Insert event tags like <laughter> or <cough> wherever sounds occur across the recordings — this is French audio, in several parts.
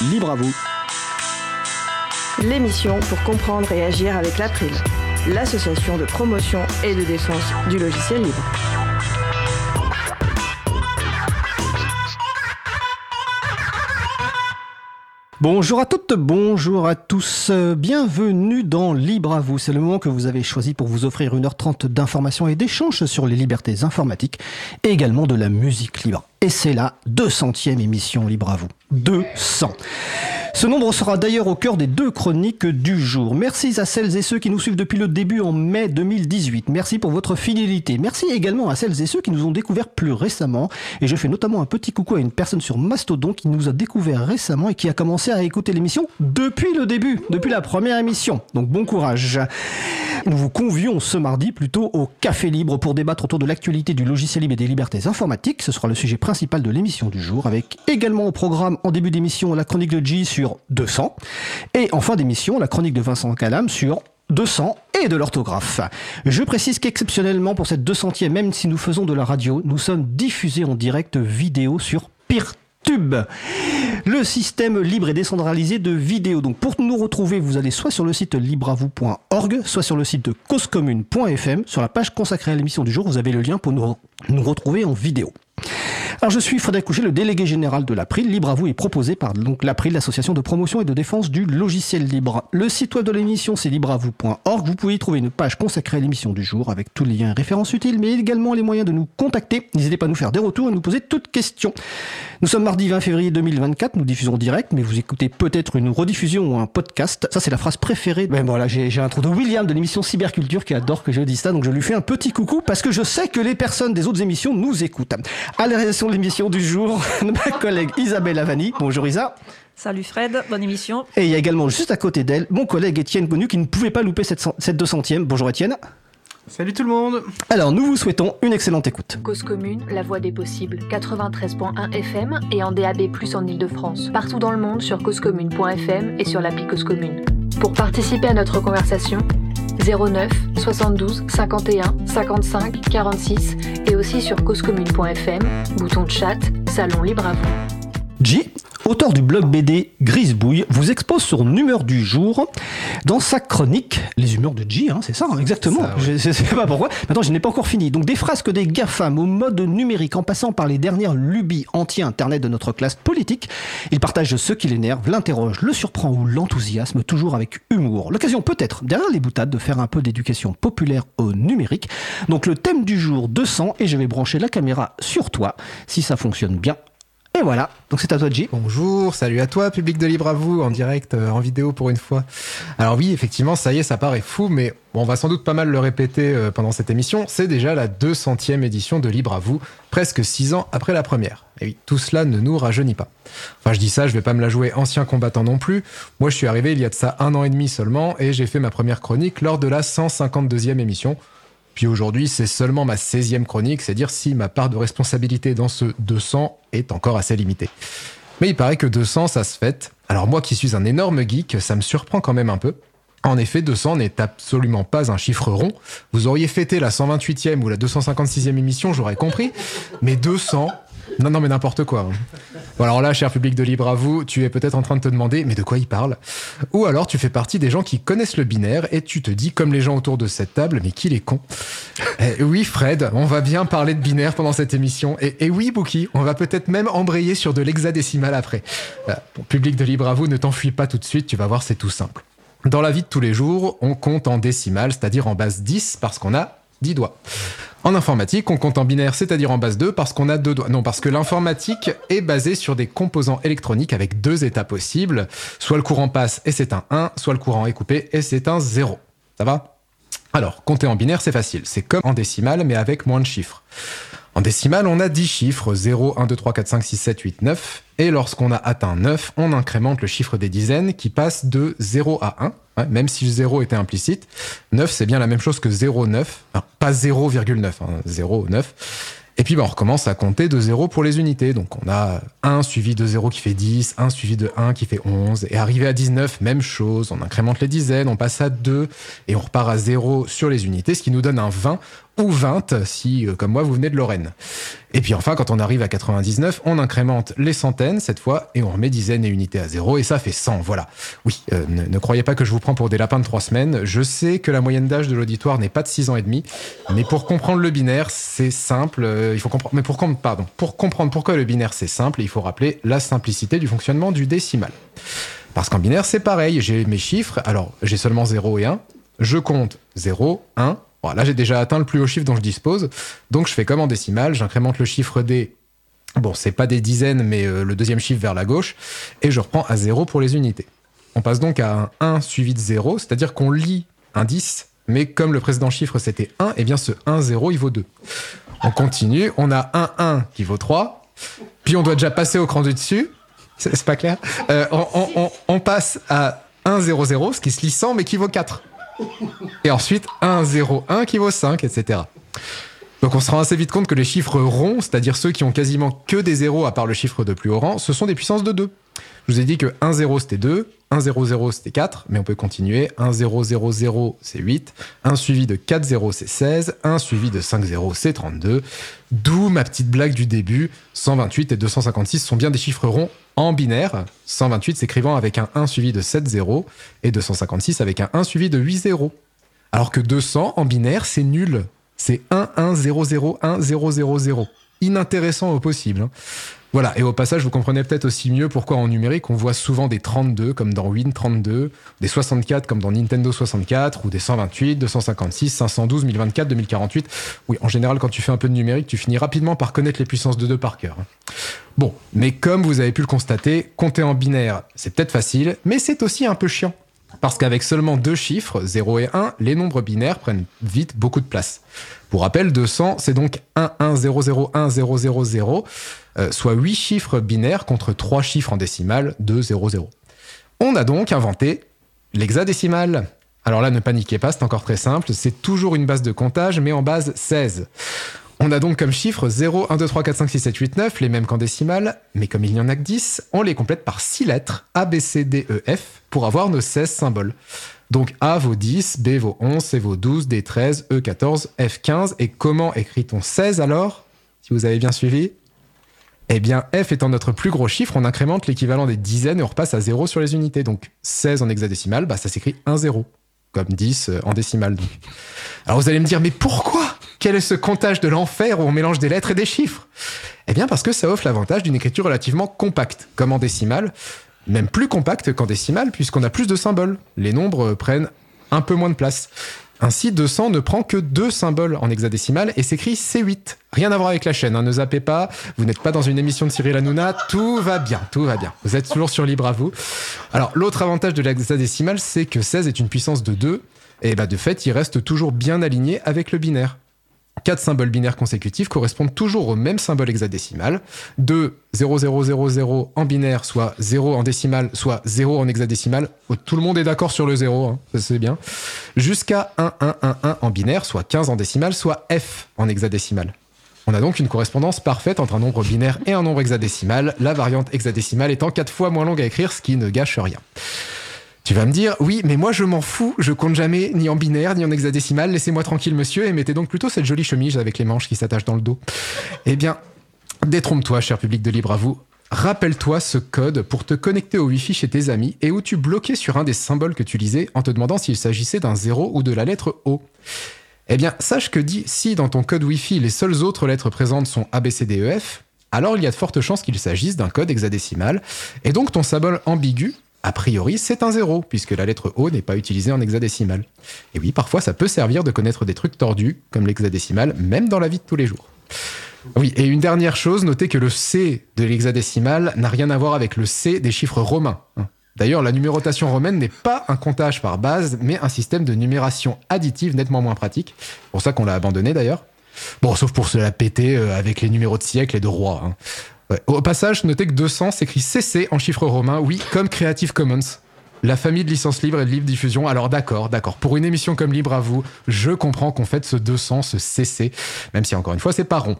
libre à vous. L'émission pour comprendre et agir avec l'April, l'association de promotion et de défense du logiciel libre. Bonjour à toutes, bonjour à tous, bienvenue dans Libre à vous. C'est le moment que vous avez choisi pour vous offrir 1h30 d'informations et d'échanges sur les libertés informatiques et également de la musique libre. Et c'est la 200e émission Libre à vous. 200. Ce nombre sera d'ailleurs au cœur des deux chroniques du jour. Merci à celles et ceux qui nous suivent depuis le début en mai 2018. Merci pour votre fidélité. Merci également à celles et ceux qui nous ont découvert plus récemment. Et je fais notamment un petit coucou à une personne sur Mastodon qui nous a découvert récemment et qui a commencé à écouter l'émission depuis le début, depuis la première émission. Donc bon courage. Nous vous convions ce mardi plutôt au Café Libre pour débattre autour de l'actualité du logiciel libre et des libertés informatiques. Ce sera le sujet principal de l'émission du jour avec également au programme en début d'émission la chronique de G sur 200. Et en fin d'émission, la chronique de Vincent Calam sur 200 et de l'orthographe. Je précise qu'exceptionnellement pour cette 200e, même si nous faisons de la radio, nous sommes diffusés en direct vidéo sur Peertube, le système libre et décentralisé de vidéos. Donc pour nous retrouver, vous allez soit sur le site libravou.org, soit sur le site de causecommune.fm. Sur la page consacrée à l'émission du jour, vous avez le lien pour nous, nous retrouver en vidéo. Alors je suis Frédéric Couchet, le délégué général de l'April. Libre à vous est proposé par donc l'April, l'association de promotion et de défense du logiciel libre. Le site web de l'émission c'est libreavou.org. Vous pouvez y trouver une page consacrée à l'émission du jour avec tous les liens et références utiles, mais également les moyens de nous contacter. N'hésitez pas à nous faire des retours et nous poser toutes questions. Nous sommes mardi 20 février 2024, nous diffusons direct, mais vous écoutez peut-être une rediffusion ou un podcast. Ça c'est la phrase préférée. Ben voilà, j'ai un trou de William de l'émission Cyberculture qui adore que je dise ça, donc je lui fais un petit coucou parce que je sais que les personnes des autres émissions nous écoutent. À la de l'émission du jour, <laughs> ma collègue Isabelle Avani. Bonjour Isa. Salut Fred, bonne émission. Et il y a également juste à côté d'elle mon collègue Étienne Gonu qui ne pouvait pas louper cette, cette 200e. Bonjour Étienne. Salut tout le monde Alors nous vous souhaitons une excellente écoute. Cause commune, la voix des possibles, 93.1 FM et en DAB+, en Ile-de-France. Partout dans le monde sur causecommune.fm et sur l'appli Cause Commune. Pour participer à notre conversation, 09 72 51 55 46 et aussi sur causecommune.fm, bouton de chat, salon libre à vous. G, auteur du blog BD Grisebouille, vous expose son humeur du jour dans sa chronique Les humeurs de G, hein, c'est ça, hein, exactement. Ça, ouais. Je ne sais pas pourquoi. Maintenant, je n'ai pas encore fini. Donc, des frasques des GAFAM au mode numérique en passant par les dernières lubies anti-internet de notre classe politique. Il partage ce qui l'énerve, l'interroge, le surprend ou l'enthousiasme, toujours avec humour. L'occasion peut-être, derrière les boutades, de faire un peu d'éducation populaire au numérique. Donc, le thème du jour 200, et je vais brancher la caméra sur toi. Si ça fonctionne bien, et voilà, donc c'est à toi J. Bonjour, salut à toi, public de Libre à vous, en direct, euh, en vidéo pour une fois. Alors oui, effectivement, ça y est, ça paraît fou, mais on va sans doute pas mal le répéter euh, pendant cette émission. C'est déjà la 200e édition de Libre à vous, presque 6 ans après la première. Et oui, tout cela ne nous rajeunit pas. Enfin, je dis ça, je vais pas me la jouer ancien combattant non plus. Moi, je suis arrivé il y a de ça un an et demi seulement, et j'ai fait ma première chronique lors de la 152e émission. Puis aujourd'hui, c'est seulement ma 16e chronique, c'est dire si ma part de responsabilité dans ce 200 est encore assez limitée. Mais il paraît que 200, ça se fête. Alors moi qui suis un énorme geek, ça me surprend quand même un peu. En effet, 200 n'est absolument pas un chiffre rond. Vous auriez fêté la 128e ou la 256e émission, j'aurais compris. Mais 200, non, non, mais n'importe quoi. hein. Bon, alors là, cher public de Libre à vous, tu es peut-être en train de te demander, mais de quoi il parle? Ou alors tu fais partie des gens qui connaissent le binaire et tu te dis, comme les gens autour de cette table, mais qu'il est con. Eh oui, Fred, on va bien parler de binaire pendant cette émission. Et, oui, Bookie, on va peut-être même embrayer sur de l'hexadécimal après. Bon, public de Libre à vous, ne t'enfuis pas tout de suite, tu vas voir, c'est tout simple. Dans la vie de tous les jours, on compte en décimale, c'est-à-dire en base 10, parce qu'on a 10 doigts. En informatique, on compte en binaire, c'est-à-dire en base 2, parce qu'on a deux doigts. Non, parce que l'informatique est basée sur des composants électroniques avec deux états possibles. Soit le courant passe et c'est un 1, soit le courant est coupé et c'est un 0. Ça va? Alors, compter en binaire, c'est facile. C'est comme en décimale, mais avec moins de chiffres. En décimale, on a 10 chiffres, 0, 1, 2, 3, 4, 5, 6, 7, 8, 9. Et lorsqu'on a atteint 9, on incrémente le chiffre des dizaines qui passe de 0 à 1. Ouais, même si le 0 était implicite, 9 c'est bien la même chose que 0,9. Enfin, pas 0,9, hein, 0, 9. Et puis bah, on recommence à compter de 0 pour les unités. Donc on a 1 suivi de 0 qui fait 10, 1 suivi de 1 qui fait 11. Et arrivé à 19, même chose, on incrémente les dizaines, on passe à 2 et on repart à 0 sur les unités, ce qui nous donne un 20 ou 20 si, euh, comme moi, vous venez de Lorraine. Et puis enfin, quand on arrive à 99, on incrémente les centaines cette fois et on remet dizaines et unités à zéro et ça fait 100. Voilà. Oui, euh, ne, croyez pas que je vous prends pour des lapins de trois semaines. Je sais que la moyenne d'âge de l'auditoire n'est pas de 6 ans et demi, mais pour comprendre le binaire, c'est simple. Euh, il faut comprendre. Mais pour, pardon, pour comprendre pourquoi le binaire c'est simple, il faut rappeler la simplicité du fonctionnement du décimal. Parce qu'en binaire, c'est pareil. J'ai mes chiffres. Alors, j'ai seulement 0 et 1. Je compte 0, 1. Là, j'ai déjà atteint le plus haut chiffre dont je dispose. Donc, je fais comme en décimal. J'incrémente le chiffre des. Bon, c'est pas des dizaines, mais euh, le deuxième chiffre vers la gauche. Et je reprends à 0 pour les unités. On passe donc à un 1 suivi de 0, c'est-à-dire qu'on lit un 10, mais comme le précédent chiffre c'était 1, et eh bien ce 1, 0, il vaut 2. On continue, on a un 1 qui vaut 3, puis on doit déjà passer au cran du dessus, <laughs> c'est pas clair euh, on, on, on, passe à 1, 0, 0, ce qui se lit 100, mais qui vaut 4. Et ensuite 1, 0, 1 qui vaut 5, etc. Donc on se rend assez vite compte que les chiffres ronds, c'est-à-dire ceux qui ont quasiment que des zéros à part le chiffre de plus haut rang, ce sont des puissances de 2. Je vous ai dit que 1, 0 c'était 2, 1, 0, 0 c'était 4, mais on peut continuer. 1, 0, 0, 0 c'est 8, 1 suivi de 4, 0 c'est 16, 1 suivi de 5, 0 c'est 32. D'où ma petite blague du début, 128 et 256 sont bien des chiffres ronds en binaire, 128 s'écrivant avec un 1 suivi de 7 0 et 256 avec un 1 suivi de 8 0. Alors que 200 en binaire, c'est nul. C'est 1 1 0 0 1 0 0 0. Inintéressant au possible. Voilà, et au passage, vous comprenez peut-être aussi mieux pourquoi en numérique on voit souvent des 32 comme dans Win 32, des 64 comme dans Nintendo 64, ou des 128, 256, 512, 1024, 2048. Oui, en général, quand tu fais un peu de numérique, tu finis rapidement par connaître les puissances de 2 par cœur. Hein. Bon, mais comme vous avez pu le constater, compter en binaire, c'est peut-être facile, mais c'est aussi un peu chiant. Parce qu'avec seulement deux chiffres, 0 et 1, les nombres binaires prennent vite beaucoup de place. Pour rappel, 200, c'est donc 1, 1, 0, 0, 1, 0, 0, 0, soit 8 chiffres binaires contre 3 chiffres en décimale, 2, 0, 0. On a donc inventé l'hexadécimal. Alors là, ne paniquez pas, c'est encore très simple, c'est toujours une base de comptage, mais en base 16. On a donc comme chiffre 0, 1, 2, 3, 4, 5, 6, 7, 8, 9, les mêmes qu'en décimale, mais comme il n'y en a que 10, on les complète par 6 lettres, A, B, C, D, E, F, pour avoir nos 16 symboles. Donc A vaut 10, B vaut 11, C vaut 12, D 13, E 14, F 15. Et comment écrit-on 16 alors Si vous avez bien suivi? Eh bien, F étant notre plus gros chiffre, on incrémente l'équivalent des dizaines et on repasse à 0 sur les unités. Donc 16 en hexadécimal, bah, ça s'écrit 1, 0 comme 10 euh, en décimale. Alors vous allez me dire, mais pourquoi? Quel est ce comptage de l'enfer où on mélange des lettres et des chiffres? Eh bien parce que ça offre l'avantage d'une écriture relativement compacte, comme en décimale, même plus compacte qu'en décimale puisqu'on a plus de symboles. Les nombres prennent un peu moins de place. Ainsi, 200 ne prend que deux symboles en hexadécimal et s'écrit C8. Rien à voir avec la chaîne, hein, ne zappez pas, vous n'êtes pas dans une émission de Cyril Hanouna, tout va bien, tout va bien. Vous êtes toujours sur Libre à vous. Alors, l'autre avantage de l'hexadécimal, c'est que 16 est une puissance de 2, et bah de fait, il reste toujours bien aligné avec le binaire. Quatre symboles binaires consécutifs correspondent toujours au même symbole hexadécimal. De 0000 en binaire, soit 0 en décimal, soit 0 en hexadécimal. Tout le monde est d'accord sur le 0, hein, c'est bien. Jusqu'à 1111 en binaire, soit 15 en décimal, soit F en hexadécimal. On a donc une correspondance parfaite entre un nombre binaire et un nombre hexadécimal, la variante hexadécimale étant 4 fois moins longue à écrire, ce qui ne gâche rien. Tu vas me dire, oui, mais moi je m'en fous, je compte jamais ni en binaire ni en hexadécimal, laissez-moi tranquille monsieur, et mettez donc plutôt cette jolie chemise avec les manches qui s'attachent dans le dos. Eh bien, détrompe-toi, cher public de Libre à vous. Rappelle-toi ce code pour te connecter au Wi-Fi chez tes amis et où tu bloquais sur un des symboles que tu lisais en te demandant s'il s'agissait d'un zéro ou de la lettre O. Eh bien, sache que si dans ton code Wi-Fi les seules autres lettres présentes sont A, B, C, D, E, F, alors il y a de fortes chances qu'il s'agisse d'un code hexadécimal, et donc ton symbole ambigu a priori, c'est un zéro, puisque la lettre O n'est pas utilisée en hexadécimal. Et oui, parfois, ça peut servir de connaître des trucs tordus, comme l'hexadécimal, même dans la vie de tous les jours. Oui, et une dernière chose, notez que le C de l'hexadécimal n'a rien à voir avec le C des chiffres romains. D'ailleurs, la numérotation romaine n'est pas un comptage par base, mais un système de numération additive nettement moins pratique. Pour ça qu'on l'a abandonné d'ailleurs. Bon, sauf pour se la péter euh, avec les numéros de siècle et de roi. Hein. Au passage, notez que 200 s'écrit CC en chiffres romains, oui, comme Creative Commons. La famille de licences libres et de libre diffusion. Alors d'accord, d'accord. Pour une émission comme Libre à vous, je comprends qu'on fait ce 200, ce CC, même si encore une fois, c'est pas rond.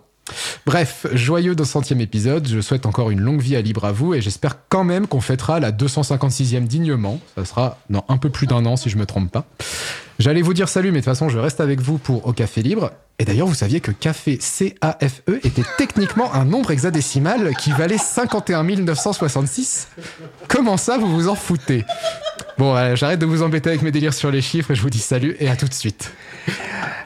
Bref, joyeux 200e épisode, je souhaite encore une longue vie à Libre à vous et j'espère quand même qu'on fêtera la 256e dignement. Ça sera dans un peu plus d'un an si je me trompe pas. J'allais vous dire salut, mais de toute façon, je reste avec vous pour Au Café Libre. Et d'ailleurs, vous saviez que café C-A-F-E était techniquement un nombre hexadécimal qui valait 51 966 Comment ça, vous vous en foutez? Bon, euh, j'arrête de vous embêter avec mes délires sur les chiffres et je vous dis salut et à tout de suite.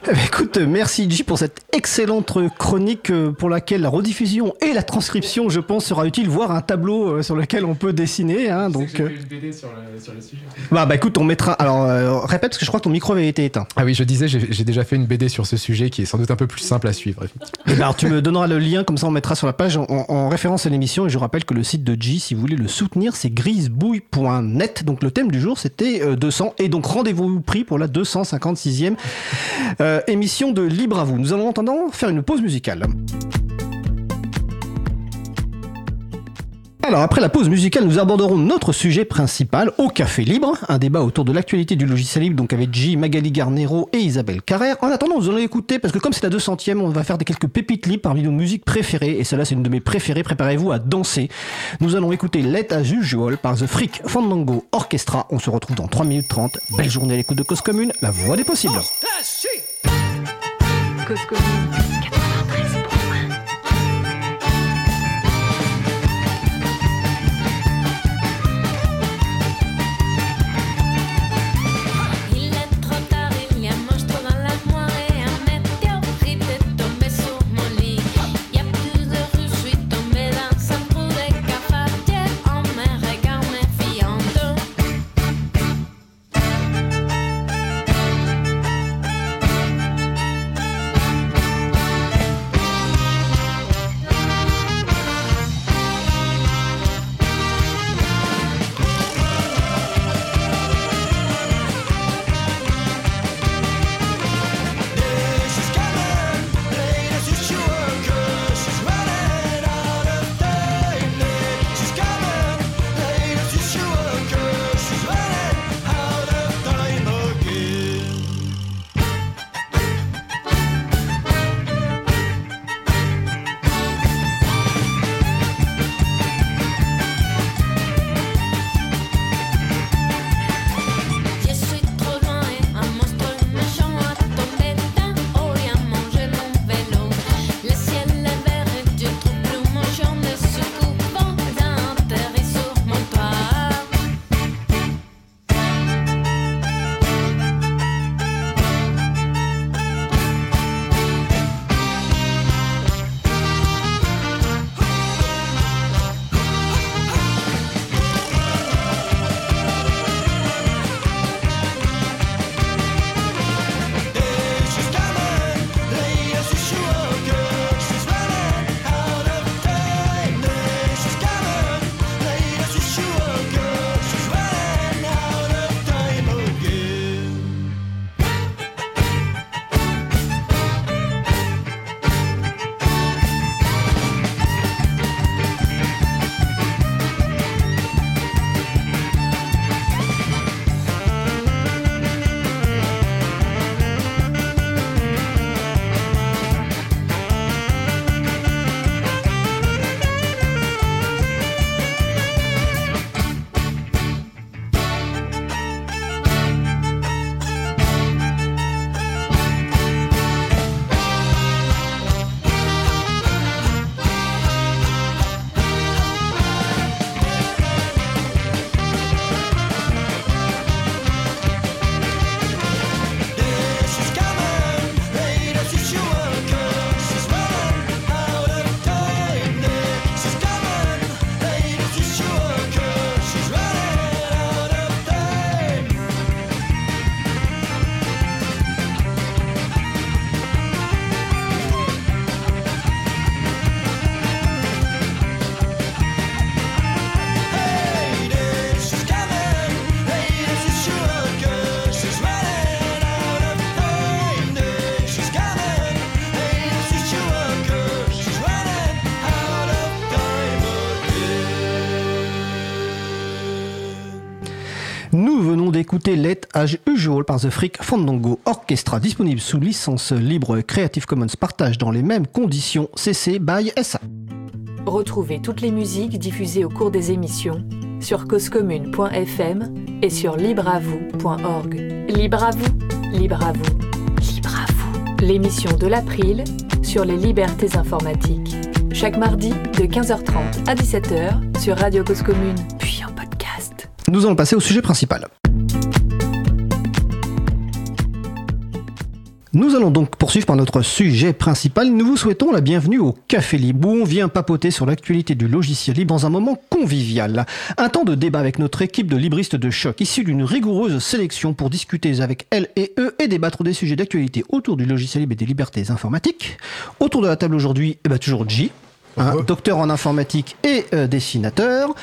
Eh ben, écoute, merci J pour cette excellente chronique euh, pour laquelle la rediffusion et la transcription, je pense, sera utile, voire un tableau euh, sur lequel on peut dessiner. Hein, donc, une BD sur le, sujet. Bah, bah écoute, on mettra. Alors, répète parce que je crois que ton micro avait été éteint. Ah oui, je disais, j'ai déjà fait une BD sur ce sujet qui est sans doute un peu plus simple à suivre. Eh ben, alors, tu me donneras le lien, comme ça on mettra sur la page en, en référence à l'émission. Et je rappelle que le site de J, si vous voulez le soutenir, c'est grisebouille.net. Donc le thème du jour, c'était 200. Et donc rendez-vous pris pour la 256e. Euh, émission de Libre à vous. Nous allons entendre faire une pause musicale. Alors après la pause musicale, nous aborderons notre sujet principal au Café Libre, un débat autour de l'actualité du logiciel libre, donc avec J, Magali Garnero et Isabelle Carrère. En attendant, nous allons écouter, parce que comme c'est la 200ème, on va faire des quelques pépites libres parmi nos musiques préférées, et celle-là c'est une de mes préférées, préparez-vous à danser. Nous allons écouter Let As Usual par The Freak Fandango Orchestra. On se retrouve dans 3 minutes 30. Belle journée à l'écoute de Cause Commune, la voix des possibles. D'écouter Let As Usual par The Freak Fandango Orchestra, disponible sous licence libre Creative Commons partage dans les mêmes conditions CC by SA. Retrouvez toutes les musiques diffusées au cours des émissions sur causecommune.fm et sur libreavoue.org. Libre à vous, Libre à vous. Libre à vous. L'émission de l'April sur les libertés informatiques. Chaque mardi de 15h30 à 17h sur Radio Cause Commune, puis en podcast. Nous allons passer au sujet principal. Nous allons donc poursuivre par notre sujet principal. Nous vous souhaitons la bienvenue au Café Libre où on vient papoter sur l'actualité du logiciel libre dans un moment convivial. Un temps de débat avec notre équipe de libristes de choc issue d'une rigoureuse sélection pour discuter avec elles et eux et débattre des sujets d'actualité autour du logiciel libre et des libertés informatiques. Autour de la table aujourd'hui, eh ben, toujours J. hein, docteur en informatique et euh, dessinateur.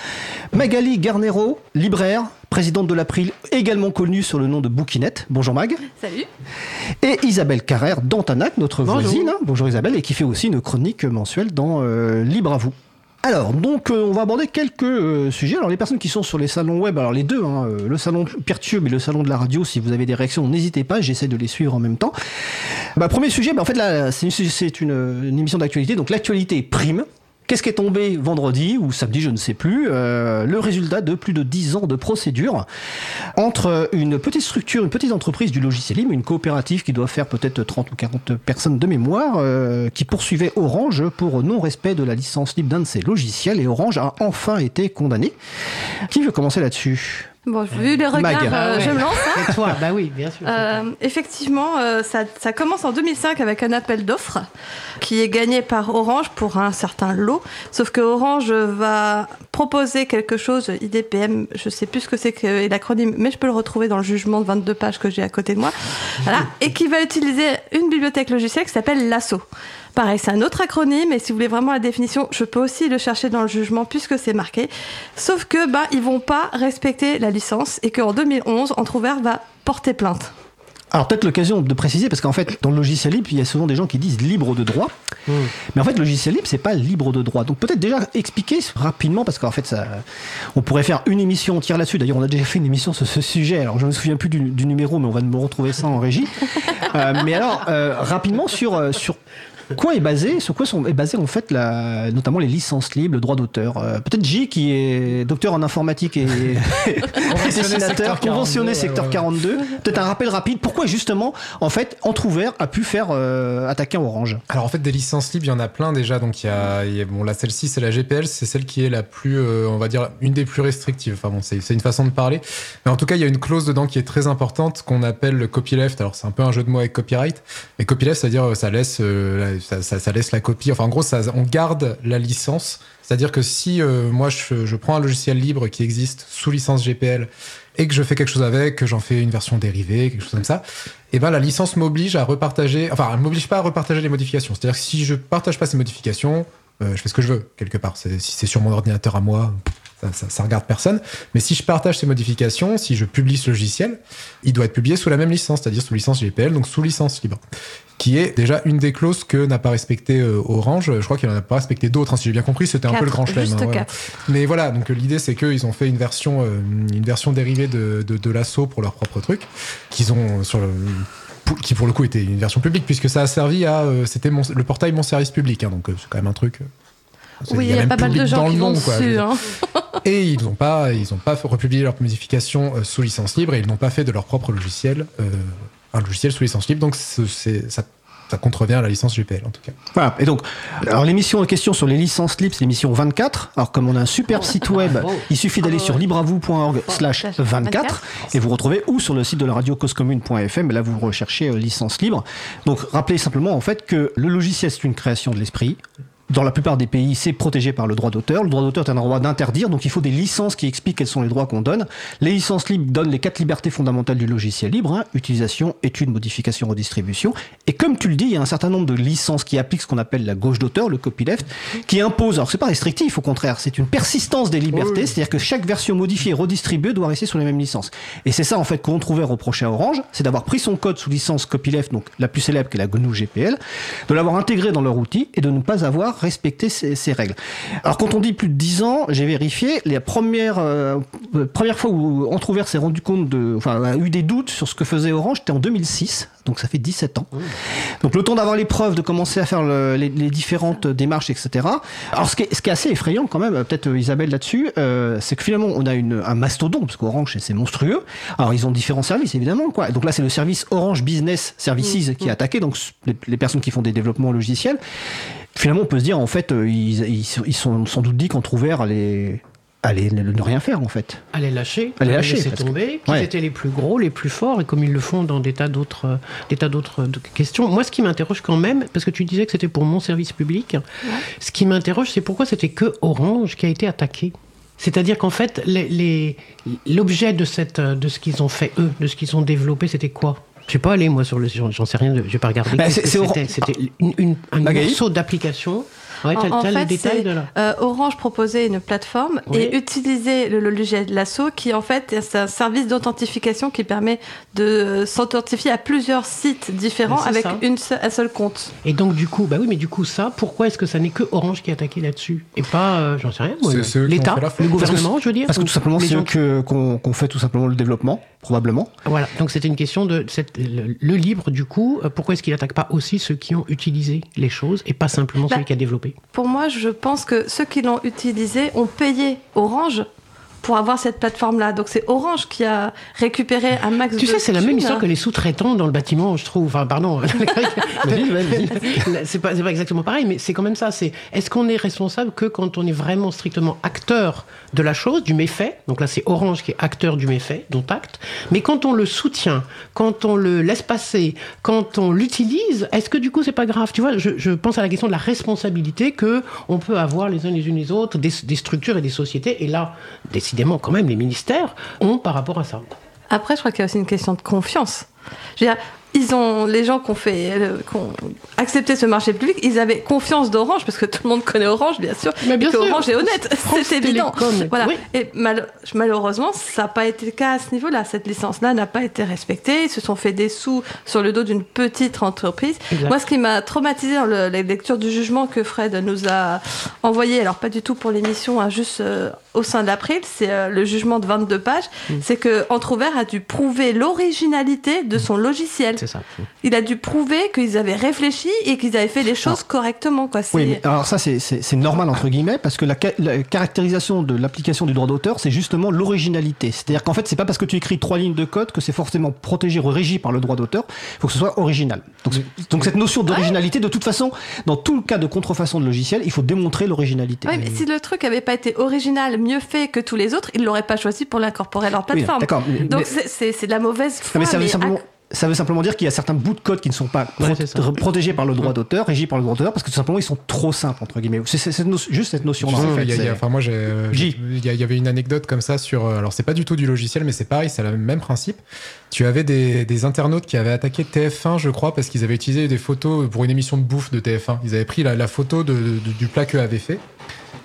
Magali Garnero, libraire, présidente de l'April, également connue sur le nom de Bouquinette. Bonjour Mag. Salut. Et Isabelle Carrère d'Antanac, notre Bonjour. voisine. hein. Bonjour Isabelle, et qui fait aussi une chronique mensuelle dans euh, Libre à vous. Alors, donc, euh, on va aborder quelques euh, sujets. Alors, les personnes qui sont sur les salons web, alors les deux, hein, euh, le salon Pertube et le salon de la radio, si vous avez des réactions, n'hésitez pas, j'essaie de les suivre en même temps. Bah, premier sujet, bah, en fait, là, c'est une, une émission d'actualité, donc l'actualité prime. Qu'est-ce qui est tombé vendredi ou samedi, je ne sais plus euh, Le résultat de plus de 10 ans de procédure entre une petite structure, une petite entreprise du logiciel libre, une coopérative qui doit faire peut-être 30 ou 40 personnes de mémoire, euh, qui poursuivait Orange pour non-respect de la licence libre d'un de ses logiciels, et Orange a enfin été condamné. Qui veut commencer là-dessus? Bon, vu les regards, euh, Ah ouais. je me lance. hein. C'est toi, bah oui, bien sûr. Euh, effectivement, euh, ça, ça commence en 2005 avec un appel d'offres qui est gagné par Orange pour un certain lot. Sauf que Orange va proposer quelque chose, IDPM, je sais plus ce que c'est que l'acronyme, mais je peux le retrouver dans le jugement de 22 pages que j'ai à côté de moi. Voilà, et qui va utiliser une bibliothèque logicielle qui s'appelle LASSO. Pareil, c'est un autre acronyme, et si vous voulez vraiment la définition, je peux aussi le chercher dans le jugement puisque c'est marqué. Sauf que bah, ils vont pas respecter la licence et qu'en 2011, Entrouvert va porter plainte. Alors peut-être l'occasion de préciser, parce qu'en fait, dans le logiciel libre, il y a souvent des gens qui disent libre de droit. Mais en fait, le logiciel libre, c'est pas libre de droit. Donc peut-être déjà expliquer rapidement, parce qu'en fait, ça, on pourrait faire une émission entière là-dessus. D'ailleurs, on a déjà fait une émission sur ce sujet. Alors je me souviens plus du, du numéro, mais on va me retrouver ça en régie. <laughs> Euh, mais alors, euh, rapidement sur euh, sur quoi est basé, sur quoi sont est basé en fait la, notamment les licences libres, le droit d'auteur. Euh, peut-être J qui est docteur en informatique et, <laughs> et dessinateur, secteur 42, conventionné ouais, secteur ouais, ouais. 42. Peut-être un rappel rapide. Pourquoi justement, en fait, Entrouvert a pu faire euh, attaquer Orange? Alors en fait des licences libres, il y en a plein déjà. Donc il y a, il y a- bon là celle-ci c'est la GPL, c'est celle qui est la plus, euh, on va dire une des plus restrictives. Enfin bon c'est une façon de parler, mais en tout cas il y a une clause dedans qui est très importante qu'on appelle le copyleft. Alors c'est un peu un jeu de mots avec copyright, mais copyleft c'est-à-dire euh, ça laisse, la- ça, laisse la copie. Enfin en gros on garde la licence. C'est-à-dire que si euh, moi je, prends un logiciel libre qui existe sous licence GPL et que je fais quelque chose avec, que j'en fais une version dérivée, quelque chose comme ça, et ben la licence m'oblige à repartager, enfin elle m'oblige pas à repartager les modifications. C'est-à-dire que si je partage pas ces modifications, euh, je fais ce que je veux quelque part. Si c'est sur mon ordinateur à moi, ça, ça, ça regarde personne. Mais si je partage ces modifications, si je publie ce logiciel, il doit être publié sous la même licence, c'est-à-dire sous licence GPL, donc sous licence libre, qui est déjà une des clauses que n'a pas respecté euh, Orange. Je crois qu'il en a pas respecté d'autres. hein, si j'ai bien compris, c'était un peu le grand chelem. hein, voilà. Mais voilà, donc euh, l'idée c'est qu'ils ont fait une version, euh, une version dérivée de, de, de l'assaut pour leur propre truc, qu'ils ont sur le qui pour le coup était une version publique puisque ça a servi à euh, c'était le portail mon service public hein, donc c'est quand même un truc Oui, il y a même pas mal de gens qui le vont nom, quoi, dessus. hein. <laughs> et ils n'ont pas ils ont pas republié leur modification sous licence libre et ils n'ont pas fait de leur propre logiciel euh, un logiciel sous licence libre donc c'est ça ça contrevient à la licence GPL en tout cas. Voilà. Et donc, alors l'émission en question sur les licences libres, c'est l'émission 24. Alors comme on a un super site web, il suffit d'aller sur libreavoue.org slash 24 et vous retrouvez ou sur le site de la radio causecommune.fm. Là, vous recherchez euh, licence libre. Donc, rappelez simplement en fait que le logiciel c'est une création de l'esprit. Dans la plupart des pays, c'est protégé par le droit d'auteur. Le droit d'auteur est un droit d'interdire, donc il faut des licences qui expliquent quels sont les droits qu'on donne. Les licences libres donnent les quatre libertés fondamentales du logiciel libre hein, utilisation, étude, modification, redistribution. Et comme tu le dis, il y a un certain nombre de licences qui appliquent ce qu'on appelle la gauche d'auteur, le copyleft, qui impose. Alors c'est pas restrictif, au contraire, c'est une persistance des libertés, c'est-à-dire que chaque version modifiée et redistribuée doit rester sous la même licence. Et c'est ça en fait qu'on trouvait reproché à Orange, c'est d'avoir pris son code sous licence copyleft, donc la plus célèbre qui est la GNU GPL, de l'avoir intégré dans leur outil et de ne pas avoir respecter ces, ces règles. Alors quand on dit plus de 10 ans, j'ai vérifié, la première, euh, euh, première fois où Entrouvert s'est rendu compte de, enfin, a eu des doutes sur ce que faisait Orange, c'était en 2006, donc ça fait 17 ans. Donc le temps d'avoir les preuves, de commencer à faire le- les, les différentes démarches, etc. Alors ce qui est, ce qui est assez effrayant quand même, peut-être euh, Isabelle là-dessus, euh, c'est que finalement on a une, un mastodonte, parce qu'Orange c'est- monstrueux. Alors ils ont différents services évidemment, quoi. Donc là c'est le service Orange Business Services qui est attaqué, donc les, les personnes qui font des développements logiciels. Finalement on peut se dire en fait euh, ils, ils, sont- ils sont sans doute dit qu'Entrouvert allait, allait ne, ne rien faire en fait. à les lâcher, À les à lâcher, laisser tomber, qu'ils Ouais. étaient les plus gros, les plus forts, et comme ils le font dans des tas d'autres, euh, des tas d'autres euh, questions. Moi, ce qui m'interroge quand même, parce que tu disais que c'était pour mon service public, ce qui m'interroge, c'est pourquoi c'était que Orange qui a été attaqué. C'est-à-dire qu'en fait, les- les- l'objet de, cette, de ce qu'ils ont fait eux, de ce qu'ils ont développé, c'était quoi? Je sais pas aller moi sur le, j'en j'en sais rien, je vais pas regarder. Bah, c'était C'était une, une- un morceau d'application. Ouais, En- en fait, de là. Euh, Orange proposait une plateforme Oui. et utilisait le, le logiciel Lasso qui en fait c'est un service d'authentification qui permet de s'authentifier à plusieurs sites différents avec ça. une seule- un seul compte. Et donc du coup, bah oui, mais du coup ça, pourquoi est-ce que ça n'est que Orange qui est attaqué là-dessus et pas, euh, j'en sais rien, l'État, le Parce que- gouvernement, je veux dire. Parce que ou tout simplement c'est eux qu'on qu'on fait tout simplement le développement, probablement. Voilà. Donc c'était une question de cette, le, le libre du coup. euh, Pourquoi est-ce qu'il attaque pas aussi ceux qui ont utilisé les choses et pas simplement Bah, celui qui a développé? Pour moi, je pense que ceux qui l'ont utilisé ont payé Orange pour avoir cette plateforme-là. Donc c'est Orange qui a récupéré un max Tu de sais, c'est la même histoire que les sous-traitants dans le bâtiment, je trouve. Enfin, pardon. <laughs> c'est pas, exactement pareil, mais c'est quand même ça. C'est est-ce qu'on est responsable que quand on est vraiment strictement acteur de la chose, du méfait? Donc là, c'est Orange qui est acteur du méfait, dont acte. Mais quand on le soutient, quand on le laisse passer, quand on l'utilise, est-ce que du coup, c'est pas grave? Tu vois, je, je pense à la question de la responsabilité que on peut avoir les uns les unes les autres, des, des structures et des sociétés. Et là, décidément, quand même, les ministères ont par rapport à ça. Après, je crois qu'il y a aussi une question de confiance. Ils ont, les gens qui ont, fait, euh, qui ont accepté ce marché public, ils avaient confiance d'Orange, parce que tout le monde connaît Orange, bien sûr, Mais bien et sûr. Orange est honnête, c'est évident. Voilà. oui. Et mal- malheureusement, ça n'a pas été le cas à ce niveau-là. Cette licence-là n'a pas été respectée. Ils se sont fait des sous sur le dos d'une petite entreprise. Exact. Moi, ce qui m'a traumatisé dans le- la lecture du jugement que Fred nous a envoyé, alors pas du tout pour l'émission, hein, juste euh, au sein de l'April, c'est euh, le jugement de 22 pages, Mm. c'est que Entrouvert a dû prouver l'originalité de son logiciel. C'est ça. Il a dû prouver qu'ils avaient réfléchi et qu'ils avaient fait les choses correctement. Quoi. Oui, mais alors ça c'est- c'est c'est normal entre guillemets parce que la, ca- la caractérisation de l'application du droit d'auteur c'est justement l'originalité. C'est-à-dire qu'en fait c'est pas parce que tu écris trois lignes de code que c'est forcément protégé ou régi par le droit d'auteur. Il faut que ce soit original. Donc, cette notion d'originalité, de toute façon, dans tout le cas de contrefaçon de logiciel, il faut démontrer l'originalité. Ouais, mais si le truc avait pas été original, mieux fait que tous les autres, ils l'auraient pas choisi pour l'incorporer à leur Oui, plateforme. d'accord. Donc mais- c'est- c'est c'est de la mauvaise Non, foi. mais ça veut mais simplement. Ça veut simplement dire qu'il y a certains bouts de code qui ne sont pas Ouais, protégés par le droit d'auteur, régis par le droit d'auteur, parce que tout simplement ils sont trop simples entre guillemets. C'est no- juste cette notion-là. En fait, enfin, moi, il y, avait une anecdote comme ça sur. euh, Alors, c'est pas du tout du logiciel, mais c'est pareil, c'est le même principe. Tu avais des, des internautes qui avaient attaqué TF1, je crois, parce qu'ils avaient utilisé des photos pour une émission de bouffe de TF1. Ils avaient pris la, la photo de- de- du plat qu'eux avaient fait.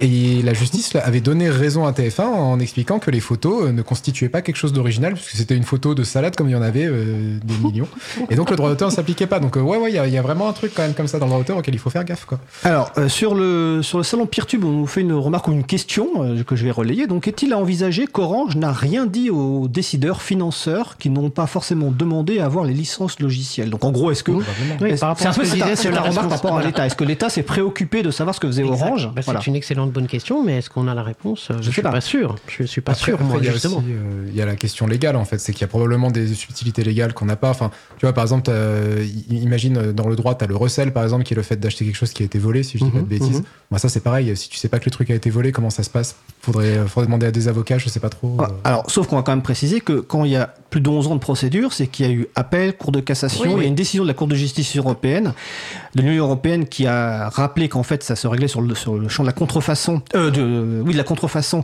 Et la justice là, avait donné raison à TF1 en expliquant que les photos euh, ne constituaient pas quelque chose d'original, puisque c'était une photo de salade comme il y en avait euh, des millions. <laughs> Et donc le droit d'auteur ne s'appliquait pas. Donc euh, ouais, ouais, il y, a- il y a vraiment un truc quand même comme ça dans le droit d'auteur auquel il faut faire gaffe. Quoi. Alors, euh, sur, le, sur le salon Peertube, on nous fait une remarque ou une question euh, que je vais relayer. Donc, est-il à envisager qu'Orange n'a rien dit aux décideurs, financeurs, qui n'ont pas forcément demandé à avoir les licences logicielles? Donc, en gros, est-ce que. Oui, c'est ce peu que c'est je un- disais c'est sur la remarque par rapport à l'État. Est-ce que l'État s'est préoccupé de savoir ce que faisait Exact. Orange? Bah, Voilà. C'est une excellente bonne question, mais est-ce qu'on a la réponse? Je ne suis pas. pas sûr. Je suis pas Après- sûr, après, moi, il justement. euh, il y a la question légale, en fait. C'est qu'il y a probablement des subtilités légales qu'on n'a pas. Enfin, tu vois, par exemple, euh, i- imagine euh, dans le droit, tu as le recel, par exemple, qui est le fait d'acheter quelque chose qui a été volé, si je dis pas de Mhm, bêtises. Moi, ça, c'est pareil. Si tu sais pas que le truc a été volé, comment ça se passe? Faudrait, faudrait demander à des avocats, je sais pas trop. Ah, euh. Alors, sauf qu'on va quand même préciser que quand il y a plus de 11 ans de procédure, c'est qu'il y a eu appel, Cour de cassation, Oui, il y oui. a une décision de la Cour de justice européenne, de l'Union européenne qui a rappelé qu'en fait ça se réglait sur le, sur le champ de la contrefaçon, euh, de, oui, de la contrefaçon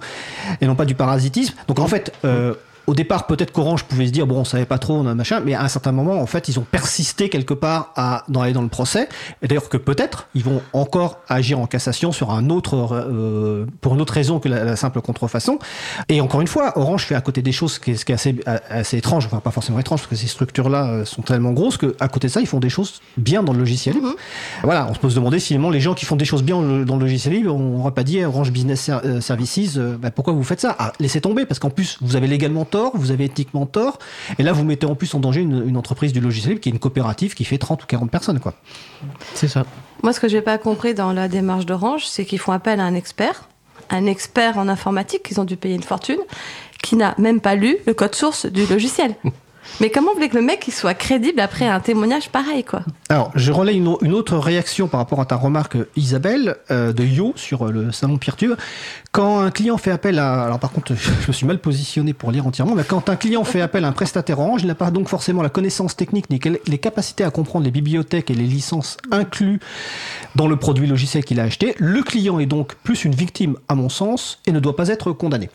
et non pas du parasitisme. Donc en fait, euh, au départ, peut-être qu'Orange pouvait se dire bon, on savait pas trop, on a machin, mais à un certain moment, en fait, ils ont persisté quelque part à dans aller dans le procès. Et d'ailleurs que peut-être ils vont encore agir en cassation sur un autre euh, pour une autre raison que la, la simple contrefaçon. Et encore une fois, Orange fait à côté des choses, ce qui est, ce qui est assez assez étrange, enfin pas forcément étrange parce que ces structures-là euh, sont tellement grosses que à côté de ça, ils font des choses bien dans le logiciel libre. Voilà, on se peut se demander si finalement, les gens qui font des choses bien dans le- logiciel libre, on n'aura pas dit Orange Business euh, Services, bah, pourquoi vous faites ça? Ah, Laissez tomber, parce qu'en plus, vous avez légalement tort, vous avez éthiquement tort, et là, vous mettez en plus en danger une, une entreprise du logiciel libre qui est une coopérative qui fait 30 ou 40 personnes. Quoi. C'est ça. Moi, ce que j'ai pas compris dans la démarche d'Orange, c'est qu'ils font appel à un expert, un expert en informatique, qu'ils ont dû payer une fortune, qui n'a même pas lu le code source du logiciel. <laughs> Mais comment vous que le mec soit crédible après un témoignage pareil, quoi Alors, je relais une, autre réaction par rapport à ta remarque, Isabelle, euh, de Yo sur euh, le salon Peertube. Quand un client fait appel à. Alors, par contre, <laughs> je me suis mal positionné pour lire entièrement, mais quand un client fait appel à un prestataire Orange, il n'a pas donc forcément la connaissance technique ni les capacités à comprendre les bibliothèques et les licences inclus dans le produit logiciel qu'il a acheté. Le client est donc plus une victime, à mon sens, et ne doit pas être condamné.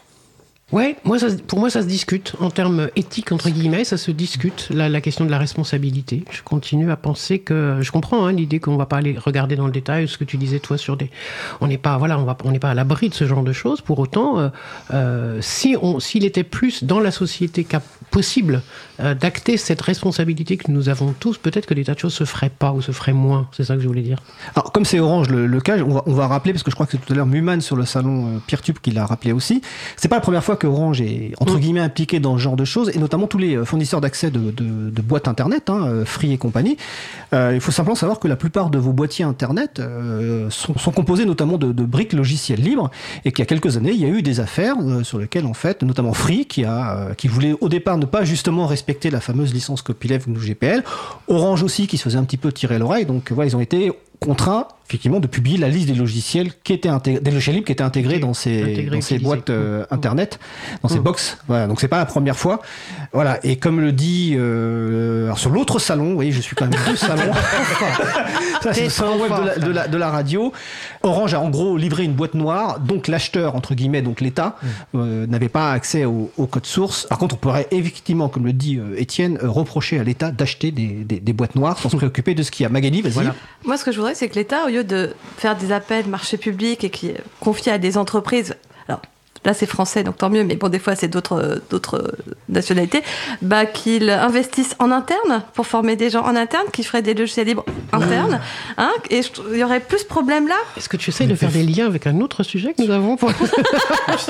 Ouais, moi, ça, pour moi, ça se discute en termes éthiques entre guillemets, ça se discute la, la question de la responsabilité. Je continue à penser que je comprends hein, l'idée qu'on va pas aller regarder dans le détail ce que tu disais toi sur des, on n'est pas voilà, on va on n'est pas à l'abri de ce genre de choses. Pour autant, euh, euh, si on s'il était plus dans la société possible euh, d'acter cette responsabilité que nous avons tous, peut-être que des tas de choses se feraient pas ou se feraient moins. C'est ça que je voulais dire. Alors, comme c'est Orange le, le cas, on va, on va rappeler, parce que je crois que c'est tout à l'heure Muman sur le salon euh, Peertube qui l'a rappelé aussi, c'est pas la première fois que Orange est, entre guillemets, impliqué dans ce genre de choses, et notamment tous les euh, fournisseurs d'accès de, de- de boîtes Internet, hein, euh, Free et compagnie. Euh, il faut simplement savoir que la plupart de vos boîtiers Internet sont, sont composés notamment de, de briques logicielles libres, et qu'il y a quelques années, il y a eu des affaires sur lesquelles, en fait, notamment Free, qui, a, qui voulait au départ ne pas justement respecter la fameuse licence copyleft GPL, Orange aussi, qui se faisait un petit peu tirer l'oreille, donc voilà, ils ont été contraints effectivement de publier la liste des logiciels qui étaient intégrés, des logiciels libres qui étaient intégrés dans ces, Intégrés, dans ces utilisés. boîtes euh, Mm. internet, dans ces Mm. box. Voilà, donc c'est pas la première fois. Voilà, et comme le dit euh, alors sur l'autre salon, vous voyez, je suis quand même deux salons. <laughs> Ça, c'est le salon web de la, fort, de, la, de la radio. Orange a en gros livré une boîte noire, donc l'acheteur, entre guillemets, donc l'État, euh, n'avait pas accès au, au code source. Par contre, on pourrait effectivement, comme le dit Étienne, reprocher à l'État d'acheter des, des, des boîtes noires sans se préoccuper de ce qu'il y a. Magali, vas-y. Voilà. Moi, ce que je voudrais, c'est que l'État, au lieu de faire des appels marché public et qui confie à des entreprises, là c'est français, donc tant mieux, mais bon, des fois c'est d'autres euh, d'autres euh, nationalités, bah, qu'ils investissent en interne pour former des gens en interne qui feraient des logiciels libres internes. Hein, et il y aurait plus ce problème-là. Est-ce que tu essayes de faire des liens avec un autre sujet que nous avons pour... <laughs>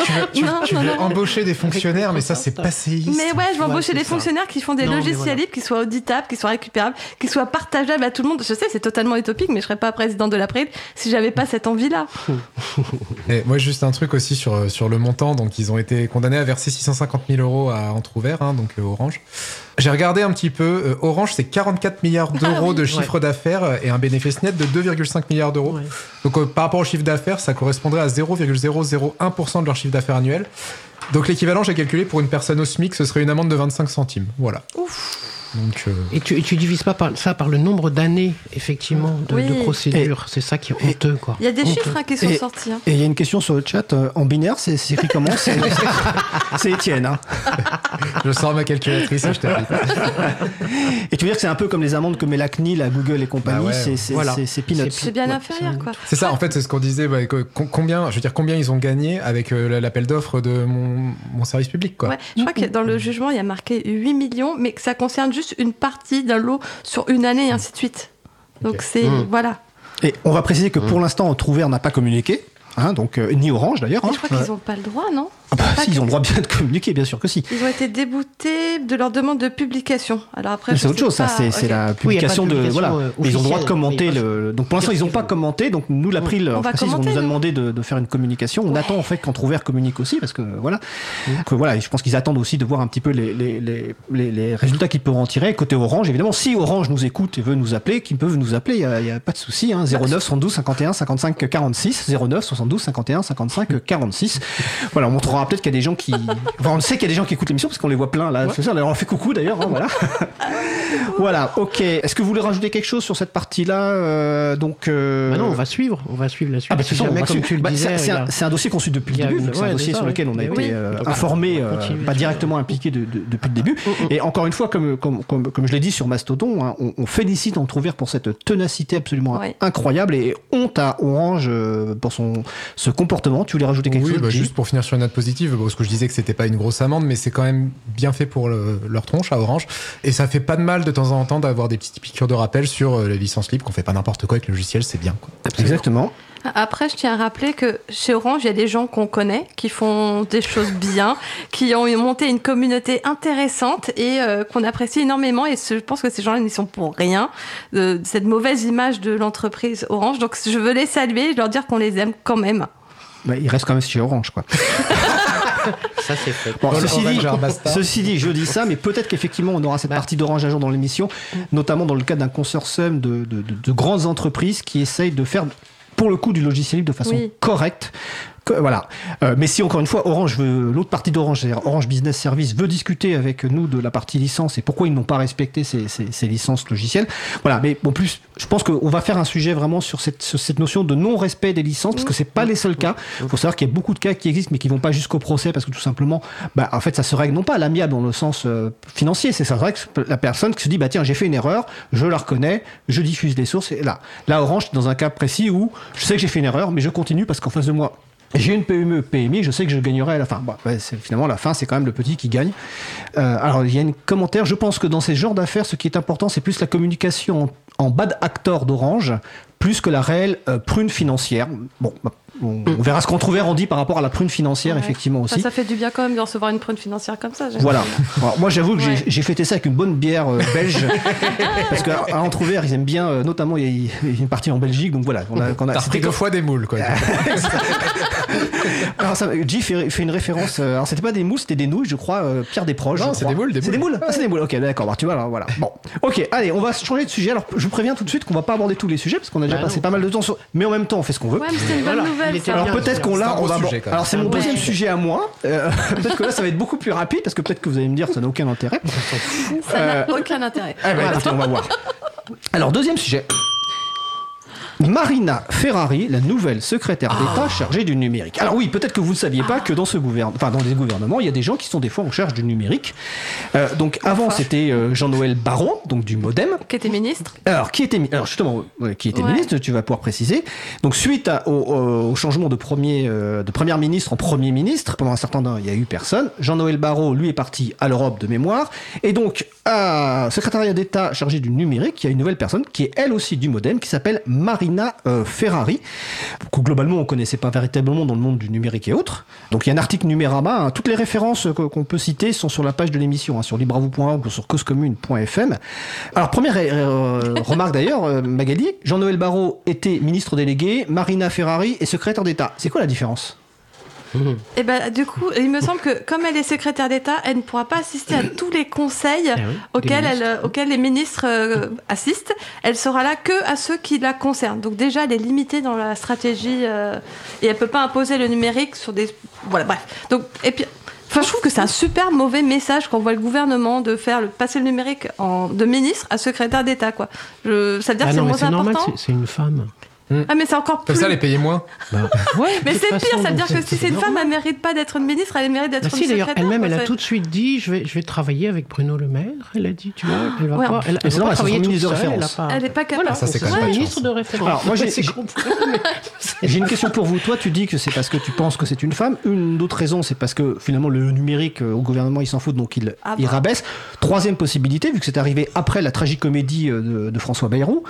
Tu veux, tu- Non, tu non, veux non. embaucher des fonctionnaires, mais ça, c'est passéiste. Mais ouais, je vais embaucher des ça. fonctionnaires qui font des logiciels voilà. libres, qui soient auditables, qui soient récupérables, qui soient partageables à tout le monde. Je sais, c'est totalement utopique, mais je serais pas présidente de l'April si j'avais pas cette envie-là. Et moi, juste un truc aussi sur, sur le montant. Donc, ils ont été condamnés à verser 650 000 euros à Entrouvert, hein, donc euh, Orange. J'ai regardé un petit peu. euh, Orange, c'est 44 milliards d'euros de chiffre d'affaires et un bénéfice net de 2,5 milliards d'euros. Ouais. Donc, euh, par rapport au chiffre d'affaires, ça correspondrait à 0,001% de leur chiffre d'affaires annuel. Donc, l'équivalent, j'ai calculé pour une personne au SMIC, ce serait une amende de 25 centimes. Voilà. Donc, euh, Et tu, tu divises pas par, ça par le nombre d'années, effectivement, de, Oui. de procédures. C'est ça qui est honteux, quoi. Il y a des Honteux. chiffres hein, qui sont Et- sortis. hein. Et il y a une question sur le chat euh, en binaire, c'est écrit comment <laughs> C'est Étienne. Hein. <laughs> je sors ma calculatrice et je. <laughs> Et tu veux dire que c'est un peu comme les amendes que met la CNIL, la Google et compagnie, Bah ouais. c'est Voilà. peanuts. C'est bien Ouais, inférieur, quoi. C'est ça, en fait, c'est ce qu'on disait. combien, je veux dire, combien ils ont gagné avec euh, l'appel d'offres de mon, mon service public, quoi. Ouais, je crois que dans le jugement, il y a marqué 8 millions, mais que ça concerne juste une partie d'un lot sur une année et ainsi de suite. Donc c'est. Mm. Voilà. Et on va préciser que pour l'instant, Trouvert n'a pas communiqué. Hein, donc euh, ni Orange d'ailleurs. Hein. je crois qu'ils n'ont pas le droit, non? Ah bah, si, ils ont le droit bien de communiquer, bien sûr que si. Ils ont été déboutés de leur demande de publication. Alors après, C'est autre chose, ça, pas, c'est la Oui, publication de Voilà. euh, Mais ils ont le droit de commenter Oui, le. Donc pour l'instant, ils n'ont pas commenté, donc nous, l'April, On précise, on nous a demandé de, de faire une communication. On attend en fait quand Trouvert communique aussi, parce que voilà. Donc, euh, voilà, et je pense qu'ils attendent aussi de voir un petit peu les, les, les, les, les résultats qu'ils peuvent en tirer. Côté Orange, évidemment, si Orange nous écoute et veut nous appeler, qu'ils peuvent nous appeler, il n'y a, pas de souci. Hein, 09 72 51 55 46, 09 72 72 51 55 46. Voilà, on montrera peut-être qu'il y a des gens qui. Enfin, on sait qu'il y a des gens qui écoutent l'émission parce qu'on les voit plein là. C'est ça, on leur fait coucou d'ailleurs. hein, voilà. <laughs> voilà, ok. Est-ce que vous voulez rajouter quelque chose sur cette partie-là euh, Donc. euh, Bah non, on va suivre, on va suivre la suite. ah bah, si jamais, comme suivre. tu le Bah, disais, c'est- un, dossier qu'on suit depuis le a début, c'est un ouais, dossier sur lequel on a ouais. été Oui. euh, informé, euh, pas directement impliqué de- de- depuis le début. Et encore une fois, comme, comme, comme, comme je l'ai dit sur Mastodon, hein, on, on félicite Entrouvert pour cette ténacité absolument Ouais. incroyable et honte à Orange pour son ce comportement. Tu voulais rajouter quelque Oui, chose bah, juste pour finir sur une note positive, bon, parce que je disais que c'était pas une grosse amende, mais c'est quand même bien fait pour le- leur tronche à Orange. Et ça fait pas de mal de temps en temps d'avoir des petites piqûres de rappel sur euh, les licences libres, qu'on fait pas n'importe quoi avec le logiciel, c'est bien. Quoi. Exactement. Après, je tiens à rappeler que chez Orange, il y a des gens qu'on connaît, qui font des choses bien, <laughs> qui ont monté une communauté intéressante et euh, qu'on apprécie énormément. Et ce- je pense que ces gens-là n'y sont pour rien de cette mauvaise image de l'entreprise Orange. Donc, je veux les saluer et leur dire qu'on les aime quand même. Bah, il reste quand même chez Orange, quoi. Ça, c'est fait. Bon, ceci, dit, Orange, Bastard. ceci dit, je dis ça, mais peut-être qu'effectivement, on aura cette Bah. partie d'Orange un jour dans l'émission, notamment dans le cadre d'un consortium de, de- de- de grandes entreprises qui essayent de faire, pour le coup, du logiciel libre de façon Oui. correcte. Voilà. Euh, mais si encore une fois, Orange veut, l'autre partie d'Orange, Orange Business Service, veut discuter avec nous de la partie licence et pourquoi ils n'ont pas respecté ces, ces- ces licences logicielles. Voilà. Mais en plus, je pense qu'on va faire un sujet vraiment sur cette, notion de non-respect des licences parce que c'est pas les seuls cas. Il faut savoir qu'il y a beaucoup de cas qui existent mais qui vont pas jusqu'au procès parce que tout simplement, bah, en fait, ça se règle non pas à l'amiable dans le sens euh, financier, c'est ça, c'est vrai que la personne qui se dit, bah tiens, j'ai fait une erreur, je la reconnais, je diffuse les sources et là, là, Orange, dans un cas précis où je sais que j'ai fait une erreur, mais je continue parce qu'en face de moi, j'ai une PME, PMI, je sais que je gagnerai à la fin. Bah, ouais, finalement, la fin, c'est quand même le petit qui gagne. Euh, alors, il y a un commentaire. Je pense que dans ces genres d'affaires, ce qui est important, c'est plus la communication en, en bad actor d'Orange, plus que la réelle euh, prune financière. Bon, bah, on, on verra ce qu'on trouvera en dit par rapport à la prune financière, Ouais. effectivement Ça, aussi. ça fait du bien quand même de recevoir une prune financière comme ça. Voilà. <laughs> Alors, moi, j'avoue que j'ai- Ouais. j'ai fêté ça avec une bonne bière euh, belge. <laughs> parce qu'à à Entrouvert, ils aiment bien, euh, notamment, il y, a- il y a une partie en Belgique. Donc voilà. On a, qu'on a- T'as c'était repris deux fois des moules, quoi. <laughs> Alors, ça, fait, fait une référence. euh, alors, c'était pas des moules, c'était des nouilles, je crois. euh, Pierre Desproges. Non, c'est des moules, des C'est des moules. Ah, c'est des moules. Ok, d'accord. bah, tu vois, alors, voilà. Bon. Ok, allez, on va changer de sujet. Alors, je vous préviens tout de suite qu'on va pas aborder tous les sujets parce qu'on a déjà Bah passé non. pas mal de temps sur. Mais en même temps, on fait ce qu'on veut. Ouais, mais c'était une bonne Voilà, nouvelle. Ça. Alors peut-être qu'on l'a, on va. sujet, quand même. Alors c'est mon Ouais. deuxième sujet à moi. Euh, <laughs> peut-être que là ça va être beaucoup plus rapide parce que peut-être que vous allez me dire ça n'a aucun intérêt. Ça n'a Euh, aucun intérêt. Ah on va voir. Alors, deuxième sujet. Marina Ferrari, la nouvelle secrétaire d'État chargée du numérique. Alors oui, peut-être que vous ne saviez pas que dans ce gouvernement, enfin dans les gouvernements, il y a des gens qui sont des fois en charge du numérique. Euh, donc avant c'était euh, Jean-Noël Baron, donc du MoDem. Qui était ministre Alors, qui était, alors justement, qui était Ouais. ministre, tu vas pouvoir préciser. Donc, suite à- au, changement de, premier, euh, de première ministre en premier ministre, pendant un certain temps, il n'y a eu personne. Jean-Noël Barrot, lui, est parti à l'Europe de mémoire. Et donc, à secrétariat d'État chargé du numérique, il y a une nouvelle personne qui est elle aussi du modem, qui s'appelle Marina euh, Ferrari, que globalement, on connaissait pas véritablement dans le monde du numérique et autres. Donc, il y a un article Numérama. hein. Toutes les références que- qu'on peut citer sont sur la page de l'émission, hein, sur libravou.org ou sur causecommune.fm. Alors, première euh, remarque d'ailleurs, euh, Magali, Jean-Noël Barrot était ministre délégué, Marina Ferrari est secrétaire d'État. C'est quoi la différence? Et ben du coup, il me semble que comme elle est secrétaire d'État, elle ne pourra pas assister à tous les conseils Ah oui, des auxquels, elle, ministres. auxquels les ministres euh, assistent. Elle sera là que à ceux qui la concernent. Donc déjà, elle est limitée dans la stratégie euh, et elle peut pas imposer le numérique sur des. Voilà, bref. Donc et puis. Enfin, je trouve que c'est un super mauvais message qu'on voit le gouvernement de faire le, passer le numérique en, de ministre à secrétaire d'État, quoi. Je, ça veut dire Ah que c'est moins important. c'est une femme. Ah, mais c'est encore plus. Comme ça, les payer moins. <laughs> Bah, ouais, Mais c'est pire, façon, ça veut dire que si c'est une femme, elle mérite pas d'être une ministre, elle mérite d'être Bah une si, d'ailleurs, elle-même, elle a tout de suite dit je vais, je vais travailler avec Bruno Le Maire. Elle a dit, tu vois, elle va Ouais, pas, elle, elle pas c'est travailler toute ministre de seule, elle a référence. pas- Elle est pas capable. Voilà, Ça, c'est quand c'est même son pas de ministre de référence. Alors, moi, <laughs> j'ai- une question pour vous. Toi, tu dis que c'est parce que tu penses que c'est une femme. Une autre raison, c'est parce que finalement le numérique euh, au gouvernement, il s'en fout, donc il, Ah il bah. rabaisse. Troisième possibilité, vu que c'est arrivé après la tragicomédie euh, de, François Bayrou.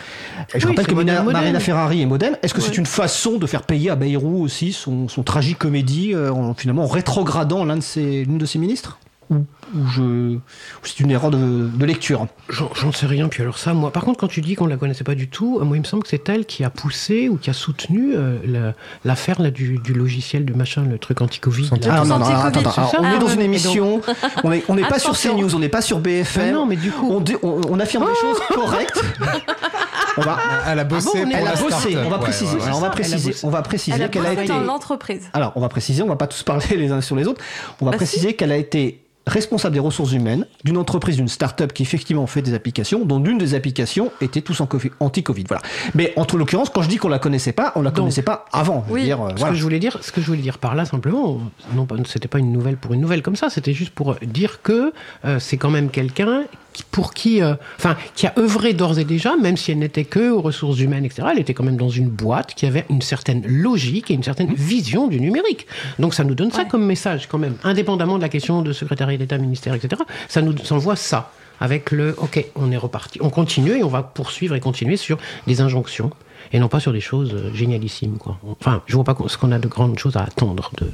Et je rappelle que. Marina Ferrari modem. Est-ce que c'est une façon de faire payer à Bayrou aussi son, son tragicomédie euh, en finalement en rétrogradant l'un de ses, l'une de ses ministres? Ou, ou je, ou c'est une erreur de, de lecture? J'en j'en sais rien. Puis alors ça, moi, par contre, quand tu dis qu'on la connaissait pas du tout, euh, moi, il me semble que c'est elle qui a poussé ou qui a soutenu euh, la- l'affaire là du, du logiciel de machin, le truc anti-Covid. Ah non, non, anti-Covid, attends, attends. c'est Alors, ça on est Ah dans ouais, une émission, <laughs> on n'est on pas sur. CNews, on n'est pas sur BFM. Ah non, mais du coup- on, dit- on- on affirme des choses correctes. <laughs> On va, Elle a bossé Ah bon, pour elle a bossé. On va préciser. ouais, ouais. Alors on va préciser. bossé. On va préciser a qu'elle a bossé été. dans l'entreprise. Alors, on va préciser, on va pas tous parler les uns sur les autres. On va Bah, préciser qu'elle a été responsable des ressources humaines d'une entreprise, d'une start-up qui effectivement fait des applications, dont l'une des applications était tous anti-Covid. Voilà. Mais entre l'occurrence, quand je dis qu'on la connaissait pas, on la Donc, connaissait pas avant. Oui. dire, euh, Ce voilà. que je voulais dire, ce que je voulais dire par là simplement, non c'était pas une nouvelle pour une nouvelle comme ça, c'était juste pour dire que euh, c'est quand même quelqu'un qui- pour qui, euh, enfin, qui a œuvré d'ores et déjà, même si elle n'était que aux ressources humaines, etc. Elle était quand même dans une boîte qui avait une certaine logique et une certaine vision du numérique. Donc ça nous donne ça comme message quand même, indépendamment de la question de secrétariat d'État, ministère, etc. Ça nous envoie ça avec le OK, on est reparti, on continue et on va poursuivre et continuer sur des injonctions et non pas sur des choses euh, génialissimes. Quoi. Enfin, je vois pas ce qu'on a de grandes choses à attendre de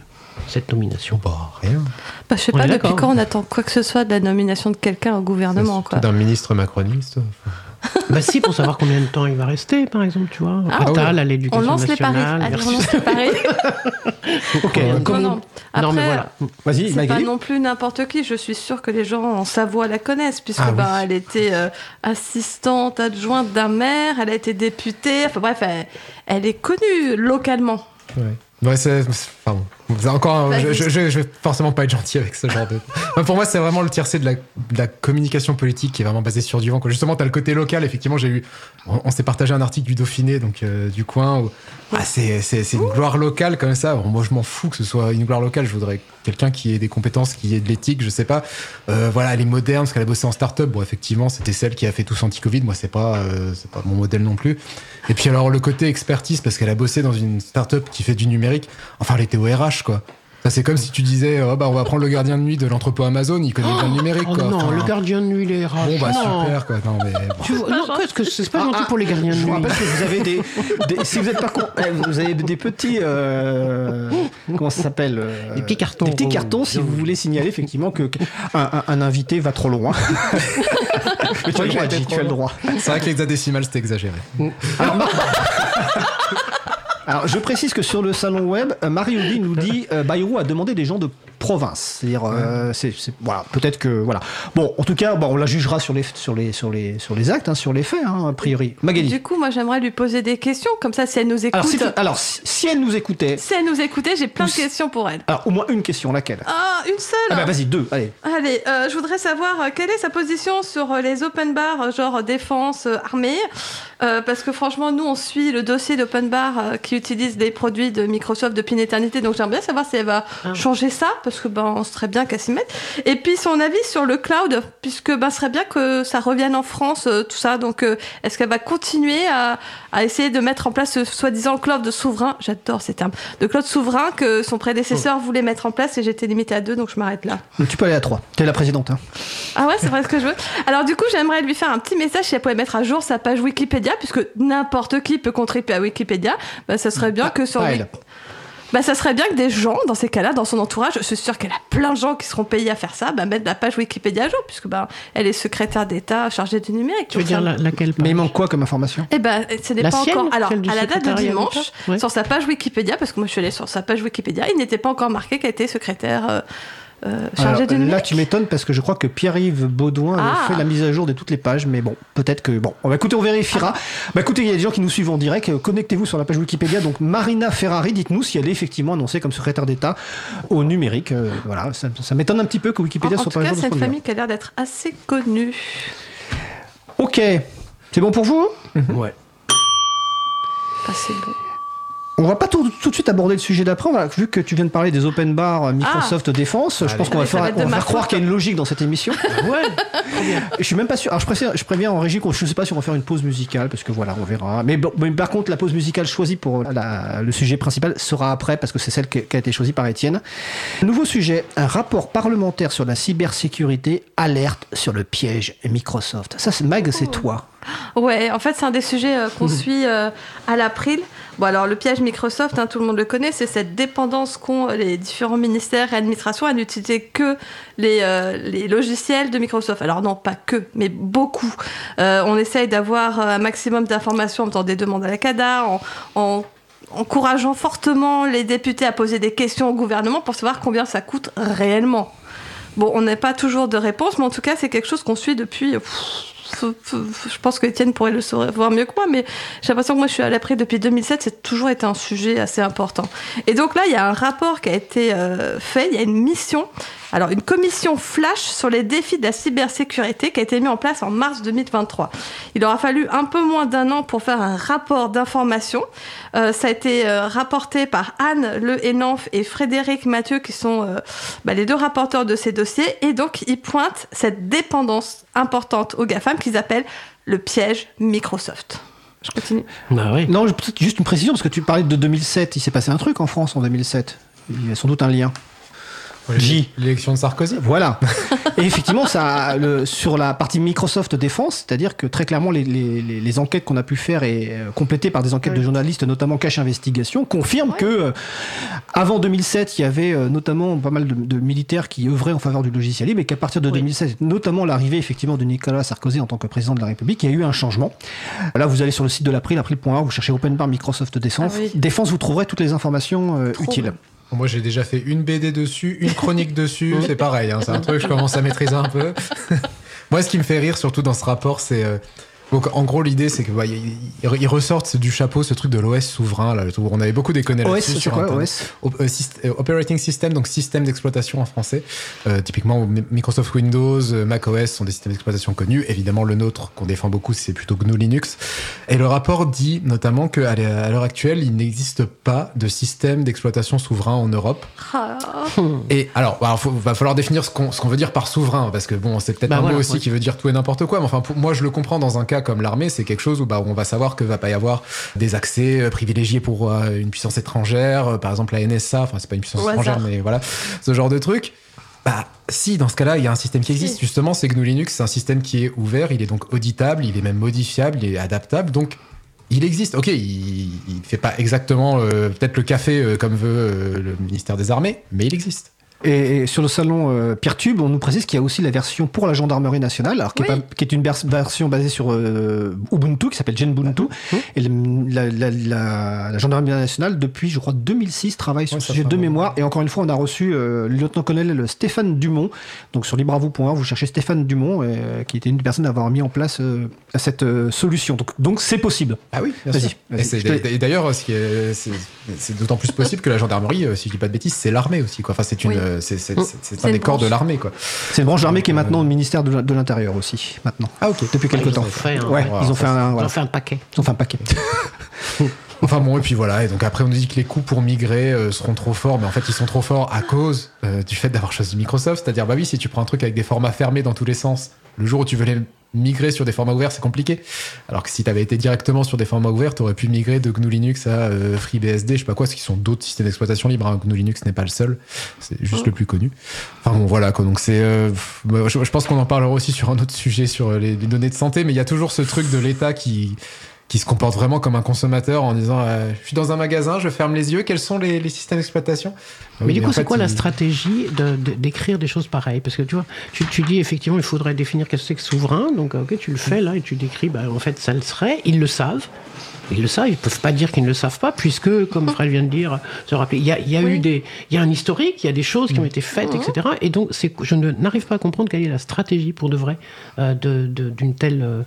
cette nomination. Bah, rien. Bah, je sais On pas depuis quand on attend quoi que ce soit de la nomination de quelqu'un au gouvernement. Quoi. D'un ministre macroniste. Bah si, pour savoir combien de temps il va rester, par exemple, tu vois. Ah, Attal à On l'éducation lance les paris. nationale. Allez, on versus- lance les paris. Ok. Non, comme- non. Non, mais Après, voilà. Vas-y, C'est pas non plus n'importe qui. Je suis sûre que les gens en Savoie la connaissent, puisque Ah oui. ben, elle était euh, assistante adjointe d'un maire, elle a été députée. Enfin bref, elle, elle est connue localement. Ouais. Ouais, c'est. Pardon. Encore. Je, je, je- je vais forcément pas être gentil avec ce genre de. <laughs> Enfin, pour moi, c'est vraiment le tiercé de la, de la communication politique qui est vraiment basée sur du vent. Quoi. Justement, t'as le côté local. Effectivement, j'ai eu. On, on s'est partagé un article du Dauphiné, donc euh, du coin. Où, ah, c'est, c'est, c'est une gloire locale comme ça. Bon, moi, je m'en fous que ce soit une gloire locale. Je voudrais quelqu'un qui ait des compétences, qui ait de l'éthique, je sais pas. Euh, voilà, elle est moderne parce qu'elle a bossé en start-up. Bon, effectivement, c'était celle qui a fait tous anti-Covid. Moi, c'est pas, euh, c'est pas mon modèle non plus. Et puis alors le côté expertise parce qu'elle a bossé dans une start-up qui fait du numérique. Enfin, elle était au RH quoi. Ça c'est comme si tu disais oh, bah on va prendre le gardien de nuit de l'entrepôt Amazon, il connaît bien le numérique Oh quoi. non, Enfin, le gardien de nuit, les RH. Bon bah non. super quoi. Non mais bon. Tu vois, non, qu'est-ce que c'est pas Ah, gentil ah, pour les gardiens de Je vous nuit. rappelle que vous avez des, des- si vous êtes pas con, eh, vous avez des petits, euh, comment ça s'appelle euh, Des petits cartons. Des petits cartons si vous voulez signaler effectivement que que un, un- un invité va trop loin. <laughs> Mais tu as le droit, J, tu as le droit. C'est vrai que l'hexadécimal c'était exagéré. <laughs> Alors, je précise que sur le salon web, euh, Marie-Audi nous dit euh, Bayrou a demandé des gens de province. C'est-à-dire, euh, voilà, peut-être que voilà. Bon, en tout cas, bon, on la jugera sur les sur les sur les sur les actes, hein, sur les faits, hein, a priori. Magali. Du coup, moi, j'aimerais lui poser des questions, comme ça, si elle nous écoute. Alors, si, alors, si, si elle nous écoutait, Si elle nous écoutait, j'ai plein de questions pour elle. alors au moins une question, laquelle? Ah, une seule Ah bah vas-y, deux, allez. Allez, euh, je voudrais savoir euh, quelle est sa position sur euh, les open bars, genre défense, euh, armée? Euh, parce que franchement, nous, on suit le dossier d'open bar euh, qui utilise des produits de Microsoft depuis une éternité. Donc j'aimerais bien savoir si elle va Ah. changer ça, parce que ben, on serait bien qu'elle s'y mette. Et puis son avis sur le cloud, puisque ben, ce serait bien que ça revienne en France, euh, tout ça. Donc euh, est-ce qu'elle va continuer à, à essayer de mettre en place ce soi-disant cloud souverain? J'adore ces termes. De cloud souverain que son prédécesseur voulait mettre en place et j'étais limitée à deux, donc je m'arrête là. Tu peux aller à trois. T'es la présidente. Hein. Ah ouais, c'est vrai ce que je veux. Alors du coup, j'aimerais lui faire un petit message si elle pouvait mettre à jour sa page Wikipédia, puisque n'importe qui peut contribuer à Wikipédia. Bah, ça serait bien que sur. Bah, ça serait bien que des gens, dans ces cas-là, dans son entourage, je suis sûre qu'elle a plein de gens qui seront payés à faire ça, bah, mettre la page Wikipédia à jour, puisque bah, elle est secrétaire d'État chargée du numérique. Tu veux dire la- laquelle Mais il manque quoi comme information eh ben, ce n'est La pas sienne, encore. Alors, à la date de dimanche, Ouais. sur sa page Wikipédia, parce que moi je suis allée sur sa page Wikipédia, il n'était pas encore marqué qu'elle était secrétaire euh, euh, Là, tu m'étonnes parce que je crois que Pierre-Yves Baudouin Ah. fait la mise à jour de toutes les pages, mais bon, peut-être que bon. Bah, écoutez, on vérifiera. Bah écoutez, il y a des gens qui nous suivent en direct. Connectez-vous sur la page Wikipédia. Donc Marina Ferrari, dites-nous si elle est effectivement annoncée comme secrétaire d'État au numérique. Euh, voilà, ça, ça m'étonne un petit peu que En, Wikipédia en soit tout pas à cas, c'est ce une famille qui a l'air d'être assez connue. Ok, c'est bon pour vous? Ouais. Ah, c'est bon. On va pas tout, tout de suite aborder le sujet d'après. Vu que tu viens de parler des open bars euh, Microsoft Défense, je pense qu'on va faire, on va faire croire qu'il y a une logique dans cette émission. Ouais. <laughs> Je suis même pas sûr. Alors je préviens, je préviens en régie qu'on je sais pas si on va faire une pause musicale parce que voilà, on verra. Mais, bon, mais par contre, la pause musicale choisie pour la- le sujet principal sera après parce que c'est celle qui a été choisie par Étienne. Nouveau sujet un rapport parlementaire sur la cybersécurité alerte sur le piège Microsoft. Ça, c'est Mag, c'est toi. Ouais, en fait, c'est un des sujets euh, qu'on <laughs> suit euh, à l'April. Bon, alors, le piège Microsoft, hein, tout le monde le connaît, c'est cette dépendance qu'ont les différents ministères et administrations à n'utiliser que les, euh, les logiciels de Microsoft. Alors, non, pas que, mais beaucoup. Euh, on essaye d'avoir euh, un maximum d'informations en faisant des demandes à la CADA, en, en encourageant fortement les députés à poser des questions au gouvernement pour savoir combien ça coûte réellement. Bon, on n'a pas toujours de réponse, mais en tout cas, c'est quelque chose qu'on suit depuis pff, Je pense que Étienne pourrait le savoir mieux que moi, mais j'ai l'impression que moi je suis à l'après depuis 2007, c'est toujours été un sujet assez important. Et donc là, il y a un rapport qui a été euh, fait, il y a une mission, alors une commission flash sur les défis de la cybersécurité qui a été mise en place en mars 2023. Il aura fallu un peu moins d'un an pour faire un rapport d'information. Euh, ça a été euh, rapporté par Anne Le Henanf et Frédéric Mathieu, qui sont bah, les deux rapporteurs de ces dossiers. Et donc, ils pointent cette dépendance importante aux GAFAM qu'ils appellent le piège Microsoft. Je continue. Bah oui. Non, peut-être juste une précision, parce que tu parlais de 2007. Il s'est passé un truc en France en 2007. Il y a sans doute un lien. J. L'élection de Sarkozy. Voilà. <laughs> Et effectivement, ça, le, sur la partie Microsoft Défense, c'est-à-dire que très clairement, les, les- les- les enquêtes qu'on a pu faire et euh, complétées par des enquêtes de journalistes, notamment Cache Investigation, confirment que euh, avant 2007, il y avait euh, notamment pas mal de, de militaires qui œuvraient en faveur du logiciel libre, et qu'à partir de Oui. 2016, notamment l'arrivée effectivement de Nicolas Sarkozy en tant que président de la République, il y a eu un changement. Là, vous allez sur le site de l'April, april.org, vous cherchez Open Bar Microsoft Défense. Ah oui. Défense, vous trouverez toutes les informations euh, utiles. Moi, j'ai déjà fait une BD dessus, une chronique dessus. <laughs> C'est pareil, hein, c'est un truc que je commence à maîtriser un peu. <laughs> Moi, ce qui me fait rire, surtout dans ce rapport, c'est. Donc, en gros, l'idée, c'est que bah, ils, ils ressortent du chapeau ce truc de l'OS souverain. Là, on avait beaucoup déconné OS, là-dessus c'est sur quoi. OS Op- euh, syst- euh, Operating System, donc système d'exploitation en français. Euh, typiquement, Mi- Microsoft Windows, Mac OS sont des systèmes d'exploitation connus. Évidemment, le nôtre qu'on défend beaucoup, c'est plutôt GNU Linux. Et le rapport dit notamment qu'à l'heure à l'heure actuelle, il n'existe pas de système d'exploitation souverain en Europe. Ah, Et alors, il va falloir définir ce qu'on ce qu'on veut dire par souverain, parce que bon, c'est peut-être Bah un voilà, mot aussi ouais. qui veut dire tout et n'importe quoi. Mais enfin, pour- moi, je le comprends dans un cas comme l'armée, c'est quelque chose où bah, on va savoir que va pas y avoir des accès euh, privilégiés pour euh, une puissance étrangère, euh, par exemple la NSA. Enfin, c'est pas une puissance Au étrangère, hasard. mais voilà, ce genre de truc. Bah, si, dans ce cas-là, il y a un système qui existe. Si. Justement, c'est GNU Linux, c'est un système qui est ouvert, il est donc auditable, il est même modifiable, il est adaptable. Donc, il existe. Ok, il, il fait pas exactement euh, peut-être le café euh, comme veut euh, le ministère des Armées, mais il existe. Et, et sur le salon euh, Peertube, on nous précise qu'il y a aussi la version pour la gendarmerie nationale, alors qui, est, Oui. pas- qui est une vers- version basée sur euh, Ubuntu, qui s'appelle Genbuntu. Et le- la, la- la- la gendarmerie nationale, depuis, je crois, 2006, travaille sur Ouais, ce sujet de mémoire. Et encore une fois, on a reçu euh, le lieutenant-colonel Stéphane Dumont. Donc sur libravou.org, vous cherchez Stéphane Dumont, euh, qui était une des personnes à avoir mis en place euh, cette euh, solution. Donc donc c'est possible. Ah oui, Vas-y. Et d'ailleurs, c'est d'autant plus possible que la gendarmerie, si je dis pas de bêtises, c'est l'armée aussi. Quoi. Enfin, c'est une, Oui. Euh, c'est c'est- c'est- c'est C'est un des corps de l'armée, quoi. C'est une branche d'armée qui est Euh, maintenant au ministère de, de l'Intérieur aussi, maintenant. Ah ok. Depuis quelques ils temps. ont fait un- ouais, Wow, ils ont fait un, Ils voilà. ont fait un paquet. Ils ont fait un paquet. <laughs> Enfin bon, et puis voilà. Et donc après, on nous dit que les coûts pour migrer euh, seront trop forts, mais en fait, ils sont trop forts à cause euh, du fait d'avoir choisi Microsoft. C'est-à-dire, bah oui, si tu prends un truc avec des formats fermés dans tous les sens, le jour où tu veux les migrer sur des formats ouverts, c'est compliqué. Alors que si tu avais été directement sur des formats ouverts, tu aurais pu migrer de GNU Linux à euh, FreeBSD, je sais pas quoi, ce qui sont d'autres systèmes d'exploitation libres. hein. GNU Linux n'est pas le seul, c'est juste le plus connu. Enfin bon, voilà quoi. Donc c'est, euh, bah, je, je pense qu'on en parlera aussi sur un autre sujet sur euh, les, les données de santé, mais il y a toujours ce truc de l'État qui qui se comporte vraiment comme un consommateur en disant euh, je suis dans un magasin, je ferme les yeux, quels sont les, les systèmes d'exploitation? Mais Oui, du coup, c'est quoi la stratégie de- de- d'écrire des choses pareilles? Parce que tu vois, tu, tu dis effectivement, il faudrait définir qu'est-ce que c'est que souverain. Donc, ok, tu le fais là et tu décris, bah, en fait, ça le serait. Ils le savent. Ils le savent, ils peuvent pas dire qu'ils ne le savent pas, puisque, comme Fred vient de dire, se rappeler, il y a, il y a Oui. eu des, il y a un historique, il y a des choses qui ont été faites, etc. Et donc, c'est, je ne- n'arrive pas à comprendre quelle est la stratégie pour de vrai euh, de, de- d'une telle euh,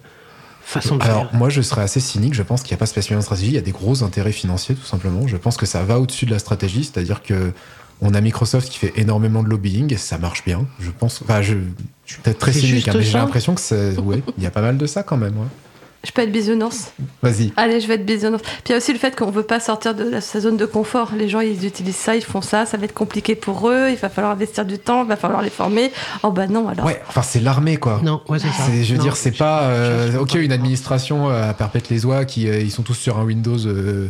façon de Alors, faire. moi, je serais assez cynique. Je pense qu'il n'y a pas spécialement de stratégie. Il y a des gros intérêts financiers, tout simplement. Je pense que ça va au-dessus de la stratégie. C'est-à-dire que on a Microsoft qui fait énormément de lobbying et ça marche bien. Je pense. Enfin, je, je suis peut-être très cynique, hein, mais j'ai l'impression que c'est. <laughs> Ouais, il y a pas mal de ça quand même. ouais. Je peux être bisounours. Vas-y. Allez, je vais être bisounours. Puis il y a aussi le fait qu'on veut pas sortir de sa zone de confort. Les gens, ils utilisent ça, ils font ça, ça va être compliqué pour eux, il va falloir investir du temps, il va falloir les former. Oh bah non, alors. Ouais, enfin, c'est l'armée, quoi. Non, ouais, c'est ça. C'est- je veux Non, dire, c'est je- pas. euh, je- je- ok, une administration euh, à perpète les oies qui euh, ils sont tous sur un Windows euh,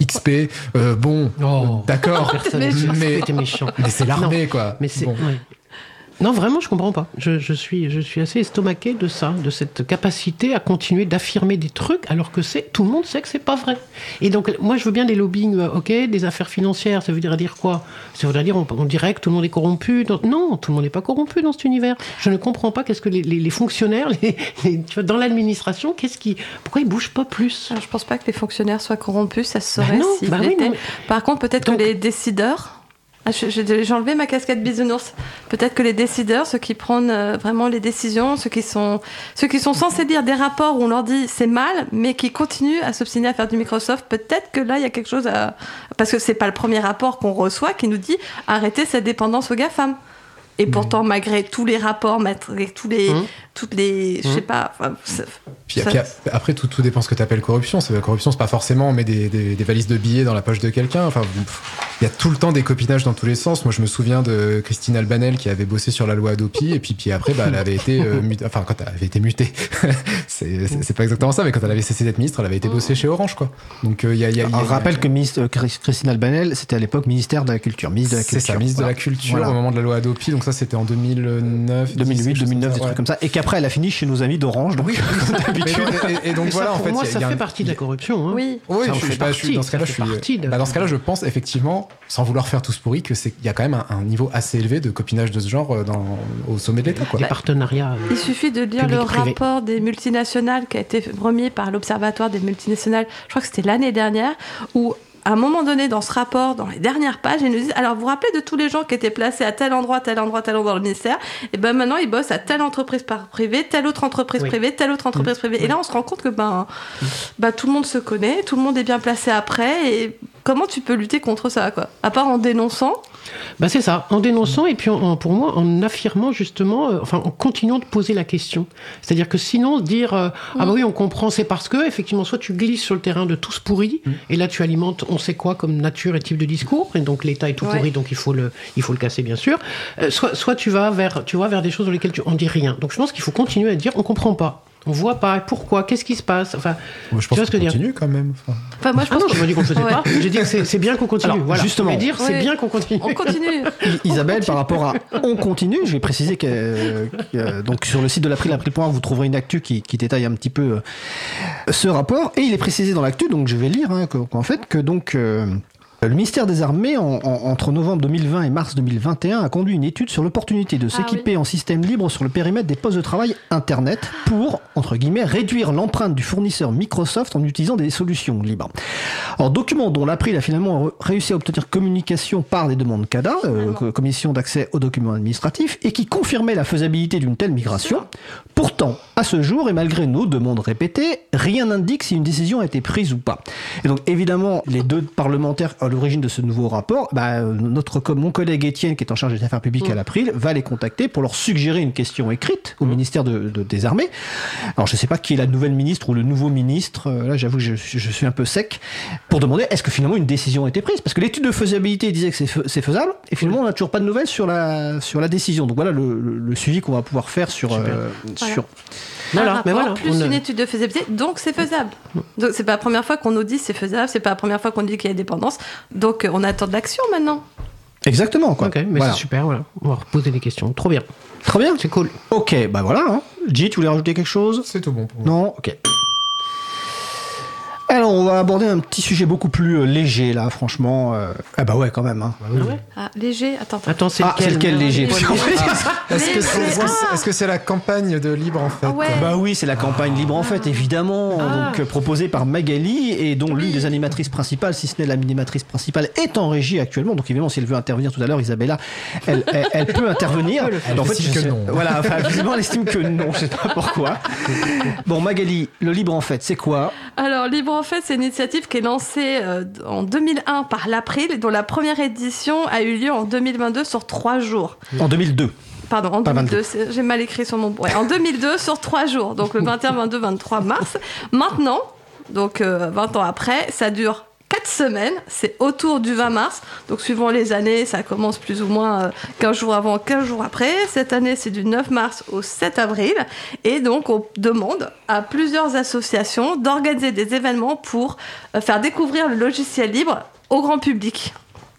XP. euh, bon, Oh. d'accord. <laughs> Personne Mais- n'a mais, été méchant. mais c'est l'armée, quoi. Mais c'est. Bon. ouais. Non, vraiment, je comprends pas. Je, je suis, je suis assez estomaqué de ça, de cette capacité à continuer d'affirmer des trucs alors que c'est tout le monde sait que c'est pas vrai. Et donc, moi, je veux bien des lobbying, euh, ok, des affaires financières. Ça veut dire dire quoi? Ça veut dire on, on dirait que tout le monde est corrompu. dans- Non, tout le monde n'est pas corrompu dans cet univers. Je ne comprends pas qu'est-ce que les, les- les fonctionnaires, les- les- tu vois, dans l'administration, qu'est-ce qui, pourquoi ils bougent pas plus? Alors, je pense pas que les fonctionnaires soient corrompus, ça se Bah saurait non, s'ils bah oui, non, Par contre, peut-être que les décideurs Ah, J'ai enlevé ma casquette bisounours. Peut-être que les décideurs, ceux qui prennent euh, vraiment les décisions, ceux qui sont, ceux qui sont censés lire des rapports où on leur dit c'est mal, mais qui continuent à s'obstiner à faire du Microsoft, peut-être que là il y a quelque chose à, parce que c'est pas le premier rapport qu'on reçoit qui nous dit arrêtez cette dépendance aux GAFAM. Et pourtant, malgré tous les rapports, malgré tous les, Mhm. toutes les, je sais pas, enfin, c'est- Puis, ça- puis après, tout, tout dépend ce que tu appelles corruption. C'est- La corruption, c'est pas forcément on met des, des- des valises de billets dans la poche de quelqu'un. Enfin, il y a tout le temps des copinages dans tous les sens. Moi, je me souviens de Christine Albanel qui avait bossé sur la loi Adopi, et puis, puis après, bah, elle avait été euh, mutée. Enfin, quand elle avait été mutée, <laughs> c'est c'est- c'est pas exactement ça, mais quand elle avait cessé d'être ministre, elle avait été bosser chez Orange, quoi. Donc, euh, il y a. il y a- il y a- On rappelle que ministre, euh, Chris- Christine Albanel, c'était à l'époque ministère de la Culture. Ministre de la C'est Culture. ça, ministre de la. Culture Voilà. au moment de la loi Adopi. Donc, ça, c'était en 2009. 2008, 10, 2009, des ouais. trucs comme ça. Et qu'après, elle a fini chez nos amis d'Orange. Donc, Oui, <laughs> et, et donc voilà, ça, en pour fait, moi, il y a- ça il y a fait un- partie de la corruption. hein. oui. Oui, Ça je suis pas, je suis- dans ce cas-là, je suis. bah, dans ce cas-là, je pense effectivement, sans vouloir faire tout ce pourri, que c'est qu'il y a quand même un, un niveau assez élevé de copinage de ce genre euh, dans, au sommet de l'État, quoi. Des partenariats. euh, Il suffit de lire le rapport des multinationales qui a été remis par l'Observatoire des multinationales, je crois que c'était l'année dernière, où à un moment donné dans ce rapport, dans les dernières pages, ils nous disent alors vous vous rappelez de tous les gens qui étaient placés à tel endroit, tel endroit, tel endroit dans le ministère, et ben maintenant ils bossent à telle entreprise par privée, telle autre entreprise Oui. privée, telle autre entreprise privée. Et là on se rend compte que ben, bah, tout le monde se connaît, tout le monde est bien placé après, et comment tu peux lutter contre ça quoi? À part en dénonçant. Bah c'est ça, en dénonçant et puis en- en- pour moi en affirmant justement, euh, enfin en continuant de poser la question. C'est-à-dire que sinon dire euh, ah bah oui on comprend c'est parce que effectivement soit tu glisses sur le terrain de tout ce pourri et là tu alimentes on sait quoi comme nature et type de discours et donc l'État est tout Ouais. pourri donc il faut le il faut le casser bien sûr. Euh, soit soit tu vas vers tu vas vers des choses dans lesquelles tu en dis rien. Donc je pense qu'il faut continuer à dire on comprend pas. On voit pas pourquoi, qu'est-ce qui se passe? Enfin, Moi, je Tu pense vois ce que qu'on je veux dire? continue quand même. Enfin, Enfin moi je ah pense non, que- je me dis qu'on le faisait Ouais. pas. J'ai dit que c'est c'est bien qu'on continue. Alors, voilà. justement. Je dire c'est Ouais. bien qu'on continue. On continue. <laughs> Isabelle, par rapport à On continue, je vais préciser que euh, donc sur le site de l'April, April.org, vous trouverez une actu qui, qui détaille un petit peu euh, ce rapport. Et il est précisé dans l'actu, donc je vais lire, hein, que- qu'en fait, que donc. euh, le ministère des Armées, en- en- entre novembre 2020 et mars 2021, a conduit une étude sur l'opportunité de s'équiper en système libre sur le périmètre des postes de travail Internet pour, entre guillemets, réduire l'empreinte du fournisseur Microsoft en utilisant des solutions libres. Alors, document dont l'April a finalement réussi à obtenir communication par les demandes CADA, euh, co- Commission d'accès aux documents administratifs, et qui confirmait la faisabilité d'une telle migration. Pourtant, à ce jour, et malgré nos demandes répétées, rien n'indique si une décision a été prise ou pas. Et donc, évidemment, les deux parlementaires à l'origine de ce nouveau rapport, bah, notre, mon collègue Étienne, qui est en charge des affaires publiques à l'April, va les contacter pour leur suggérer une question écrite au ministère de- de- des Armées. Alors, je ne sais pas qui est la nouvelle ministre ou le nouveau ministre, euh, là, j'avoue que je, je suis un peu sec, pour demander est-ce que finalement une décision a été prise? Parce que l'étude de faisabilité disait que c'est fais- c'est faisable, et finalement, on n'a toujours pas de nouvelles sur la, sur la décision. Donc, voilà le, le- le suivi qu'on va pouvoir faire sur. euh, Voilà. sur Voilà, un mais voilà. plus a- une étude de faisabilité, donc c'est faisable. Donc c'est pas la première fois qu'on nous dit c'est faisable, c'est pas la première fois qu'on dit qu'il y a dépendance. Donc euh, on attend de l'action maintenant. Exactement, quoi. Ok, mais Voilà. c'est super, voilà. On va reposer des questions. Trop bien. Très bien. C'est cool. Ok, bah voilà. Hein. J, tu voulais rajouter quelque chose? C'est tout bon pour moi. Non? Ok. Alors, on va aborder un petit sujet beaucoup plus euh, léger, là, franchement. euh. Ah bah ouais, quand même. Hein. Ah ouais? Ah, léger, attends. attends. Attends, c'est Ah, c'est lequel lequel léger Léger. Est-ce que c'est. Ah. est-ce que c'est la campagne de libre en fait? Ah ouais. Bah oui, c'est la campagne Libre en fait, évidemment, Ah. donc euh, proposée par Magali et dont l'une des animatrices principales, si ce n'est l'animatrice principale, est en régie actuellement. Donc évidemment, si elle veut intervenir tout à l'heure, Isabella, elle, elle- elle peut intervenir. Elle En fait, estime je que sais- non. Voilà, enfin, visiblement, elle estime que non, je sais pas pourquoi. <laughs> Bon, Magali, le Libre en fait, c'est quoi? Alors Libre en fait, c'est une initiative qui est lancée euh, en 2001 par l'April, et dont la première édition a eu lieu en 2022 sur trois jours. En 2002. Pardon, en Pas 2002, c'est- j'ai mal écrit sur mon... Ouais, en 2002 <laughs> sur trois jours, donc le 21, 22, 23 mars. Maintenant, donc euh, 20 ans après, ça dure 4 semaines, c'est autour du 20 mars, donc suivant les années, ça commence plus ou moins euh, 15 jours avant, 15 jours après. Cette année, c'est du 9 mars au 7 avril, et donc on demande à plusieurs associations d'organiser des événements pour euh, faire découvrir le logiciel libre au grand public.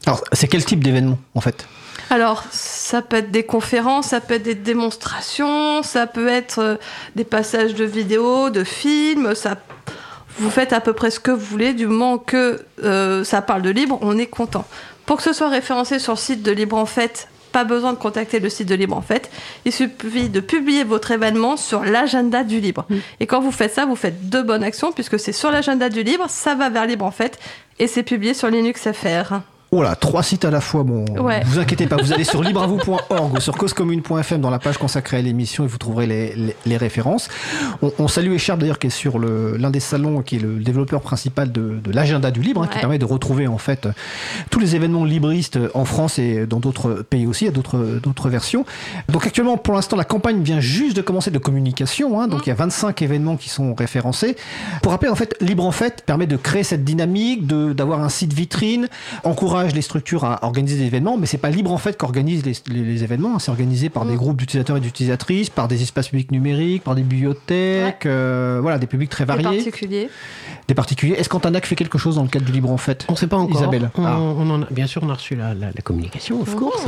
Alors, c'est quel type d'événement, en fait? Alors, ça peut être des conférences, ça peut être des démonstrations, ça peut être euh, des passages de vidéos, de films, ça... Vous faites à peu près ce que vous voulez, du moment que euh, ça parle de libre, on est content. Pour que ce soit référencé sur le site de Libre en Fait, pas besoin de contacter le site de Libre en Fait. Il suffit de publier votre événement sur l'agenda du Libre. Et quand vous faites ça, vous faites deux bonnes actions, puisque c'est sur l'agenda du Libre, ça va vers Libre en Fait, et c'est publié sur Linux FR. Oh là, trois sites à la fois. Bon, Ouais. vous inquiétez pas, vous allez sur <laughs> libreavou.org ou sur causecommune.fm dans la page consacrée à l'émission et vous trouverez les, les- les références. On, on salue Echarpe d'ailleurs qui est sur l'un des salons, qui est le développeur principal de, de l'agenda du libre, hein, qui permet de retrouver en fait tous les événements libristes en France et dans d'autres pays aussi, il y a d'autres versions. Donc actuellement, pour l'instant, la campagne vient juste de commencer de communication. hein, donc il y a 25 événements qui sont référencés. Pour rappeler, en fait, Libre en fait permet de créer cette dynamique, d'avoir un site vitrine, encourage les structures à organiser des événements, mais c'est pas Libre en fait qu'organise les, les- les événements. c'est organisé par des groupes d'utilisateurs et d'utilisatrices, par des espaces publics numériques, par des bibliothèques, euh, voilà, des publics très variés, particuliers. Des particuliers. Est-ce qu'Antanac fait quelque chose dans le cadre du Libre en fait? On ne sait pas encore. Isabelle. On, Ah. on en a, bien sûr, on a reçu la, la- la communication, of course.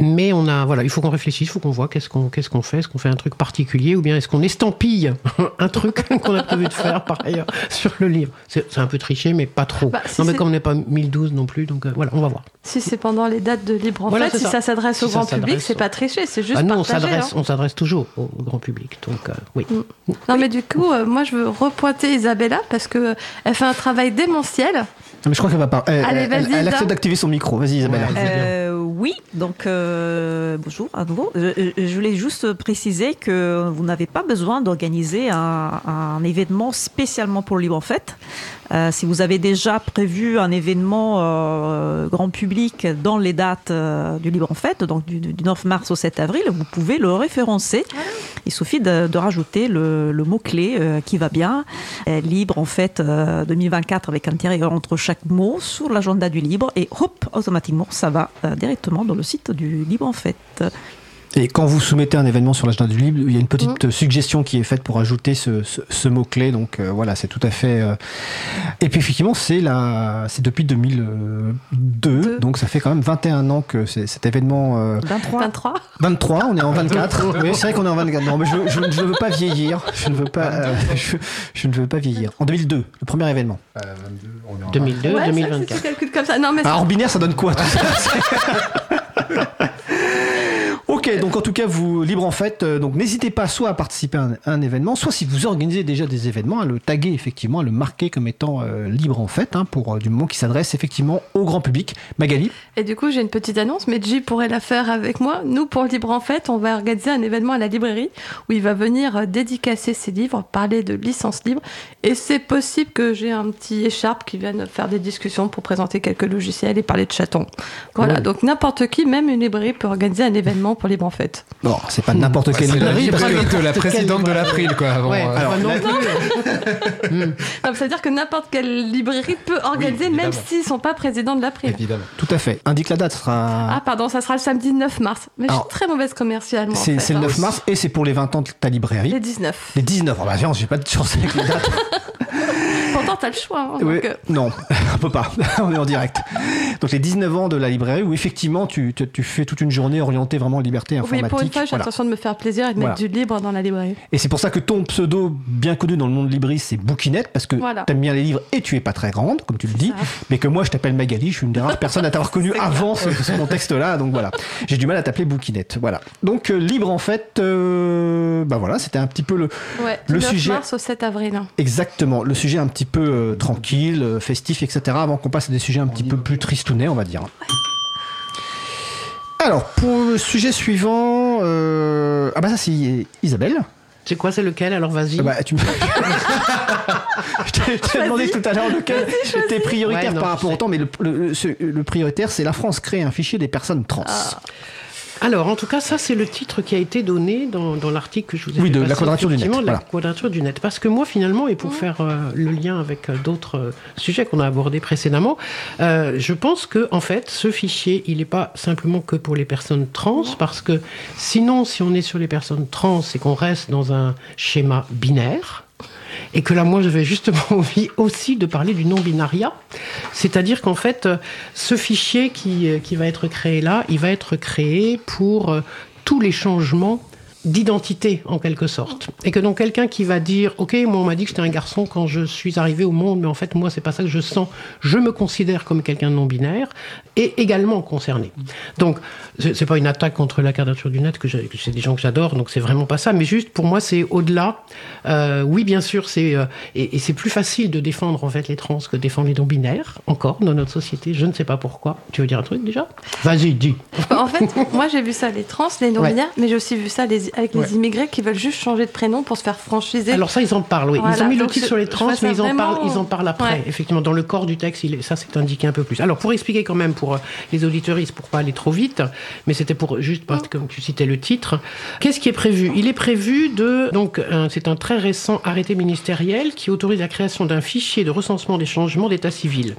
Mais on a, voilà, il faut qu'on réfléchisse, il faut qu'on voit qu'est-ce qu'on qu'est-ce qu'on fait. Est-ce qu'on fait un truc particulier ou bien est-ce qu'on estampille <laughs> un truc <laughs> qu'on a prévu de faire par ailleurs sur le livre? C'est un peu triché, mais pas trop. Bah, si non, mais comme on n'est pas 1012 non plus, donc euh, voilà, on va voir. Si c'est pendant les dates de libre en Voilà, fait, si ça. ça s'adresse Si au ça grand public, c'est pas tricher, c'est juste Ah non, s'adresse, hein. on s'adresse toujours au, au grand public, donc euh, oui. Non mais du coup, euh, moi je veux repointer Isabella parce que elle fait un travail démentiel. Mais je crois qu'elle va pas. Elle, Allez, elle- accepte d'activer son micro. Vas-y, Isabelle. Ouais. Euh, oui, donc euh, bonjour à nouveau. Je, je voulais juste préciser que vous n'avez pas besoin d'organiser un, un événement spécialement pour le Libre en Fête. Euh, si vous avez déjà prévu un événement euh, grand public dans les dates euh, du Libre en Fête, donc du, du 9 mars au 7 avril, vous pouvez le référencer. Il suffit de, de rajouter le, le mot-clé qui va bien, Libre en Fête euh, 2024 avec un tiret entre chaque mot sur l'agenda du Libre et hop, automatiquement ça va directement dans le site du Libre en Fête. Et quand vous soumettez un événement sur l'agenda du libre, il y a une petite Mmh. euh, suggestion qui est faite pour ajouter ce, ce- ce mot-clé. Donc euh, voilà, c'est tout à fait. euh, Et puis effectivement, c'est la... c'est depuis 2002. Deux. Donc ça fait quand même 21 ans que cet événement. euh, 23. 23. 23, on est en 24. <laughs> oui, c'est vrai qu'on est en 24. Non, mais je, ne veux pas vieillir. Je ne veux pas, euh, je, je ne veux pas vieillir. En 2002, le premier événement. Euh, 22, on est en 2002, Ouais, c'est vrai que si 2024. tu calcules comme ça. Non mais Alors en binaire, ça donne quoi tout ça? <laughs> Ok, donc en tout cas, vous libre en fait. euh, donc n'hésitez pas soit à participer à un, à un événement, soit si vous organisez déjà des événements, à le taguer effectivement, à le marquer comme étant euh, libre en fait, hein, pour euh, du moment qui s'adresse effectivement au grand public. Magali, Et du coup, j'ai une petite annonce, mais J pourrait la faire avec moi. Nous, pour Libre en Fête, on va organiser un événement à la librairie où il va venir dédicacer ses livres, parler de licence libre. Et c'est possible que j'ai un petit écharpe qui vienne faire des discussions pour présenter quelques logiciels et parler de chatons. Voilà, Ouais. donc n'importe qui, même une librairie, peut organiser un événement pour Libre en Fête. bon, c'est pas n'importe quelle librairie de la présidente de l'April, quoi. Avant, Ouais, euh, alors, <laughs> <laughs> C'est-à-dire que n'importe quelle librairie peut organiser, même s'ils sont pas présidents de l'April. évidemment. Tout à fait. Indique la date, ce sera. Ah, pardon, ça sera le samedi 9 mars. Mais Alors, je suis très mauvaise commerciale, moi. en c'est fait, le hein. 9 mars et c'est pour les 20 ans de ta librairie. Les 19. Les 19. Oh bah viens, j'ai pas de chance avec les dates. <laughs> Pourtant, t'as le choix. hein, Oui, donc, euh, Non, <laughs> on peut pas. <laughs> on est en direct. Donc les 19 ans de la librairie où effectivement tu, tu, tu fais toute une journée orientée vraiment liberté Oui, informatique. pour une fois, j'ai Voilà. l'intention de me faire plaisir et de Voilà. mettre du libre dans la librairie. Et c'est pour ça que ton pseudo bien connu dans le monde libriste c'est Bouquinette parce que Voilà. t'aimes bien les livres et tu es pas très grande comme tu le dis. Mais que moi je t'appelle Magali, je suis une des rares personnes à t'avoir connu <laughs> C'est avant ce, ce contexte-là. Donc voilà, j'ai du mal à t'appeler Bouquinette. Voilà. Donc euh, libre en fait, euh, bah voilà, c'était un petit peu le Ouais, Le du 9 sujet- mars au 7 avril. exactement le sujet un petit peu euh, tranquille, euh, festif, etc. Avant qu'on passe à des sujets un petit peu plus tristounets, on va dire. Alors, pour le sujet suivant, euh, ah bah ça c'est Isabelle. C'est quoi, c'est lequel? Alors vas-y. Ah bah, tu me- <laughs> je t'ai- je t'ai demandé tout à l'heure lequel était prioritaire Ouais, non, par je rapport au sais. temps, mais le, le- ce- le prioritaire c'est la France crée un fichier des personnes trans. Alors, en tout cas, ça, c'est le titre qui a été donné dans, dans l'article que je vous ai Oui, de la quadrature du net, la voilà. quadrature du net. Parce que moi, finalement, et pour faire euh, le lien avec euh, d'autres euh, sujets qu'on a abordés précédemment, euh, je pense que, en fait, ce fichier, il n'est pas simplement que pour les personnes trans, parce que sinon, si on est sur les personnes trans et qu'on reste dans un schéma binaire, et que là, moi, j'avais justement <laughs> envie aussi de parler du non-binariat. C'est-à-dire qu'en fait, euh, ce fichier qui, euh, qui va être créé là, il va être créé pour euh, tous les changements d'identité en quelque sorte et que donc quelqu'un qui va dire ok moi on m'a dit que j'étais un garçon quand je suis arrivé au monde mais en fait moi c'est pas ça que je sens je me considère comme quelqu'un de non binaire est également concerné. Donc, c'est pas une attaque contre la quadrature du net, que c'est des gens que j'adore, donc c'est vraiment pas ça, mais juste pour moi, c'est au-delà. Euh, oui, bien sûr, c'est euh, et, et c'est plus facile de défendre en fait les trans que de défendre les non-binaires, encore dans notre société. Je ne sais pas pourquoi. Tu veux dire un truc déjà? Vas-y, dis. En fait, moi j'ai vu ça les trans, les non-binaires, mais j'ai aussi vu ça les- avec les immigrés qui veulent juste changer de prénom pour se faire franchiser. Alors ça, ils en parlent, oui. ils ont mis le titre sur les trans, mais ils en, vraiment- parlent, ils en parlent après. Ouais. Effectivement, dans le corps du texte, il est- ça c'est indiqué un peu plus. Alors pour expliquer quand même pour euh, les auditeuristes, pour pas aller trop vite, mais c'était pour juste parce que comme tu citais le titre, qu'est-ce qui est prévu? Il est prévu de donc c'est un très récent arrêté ministériel qui autorise la création d'un fichier de recensement des changements d'état civil.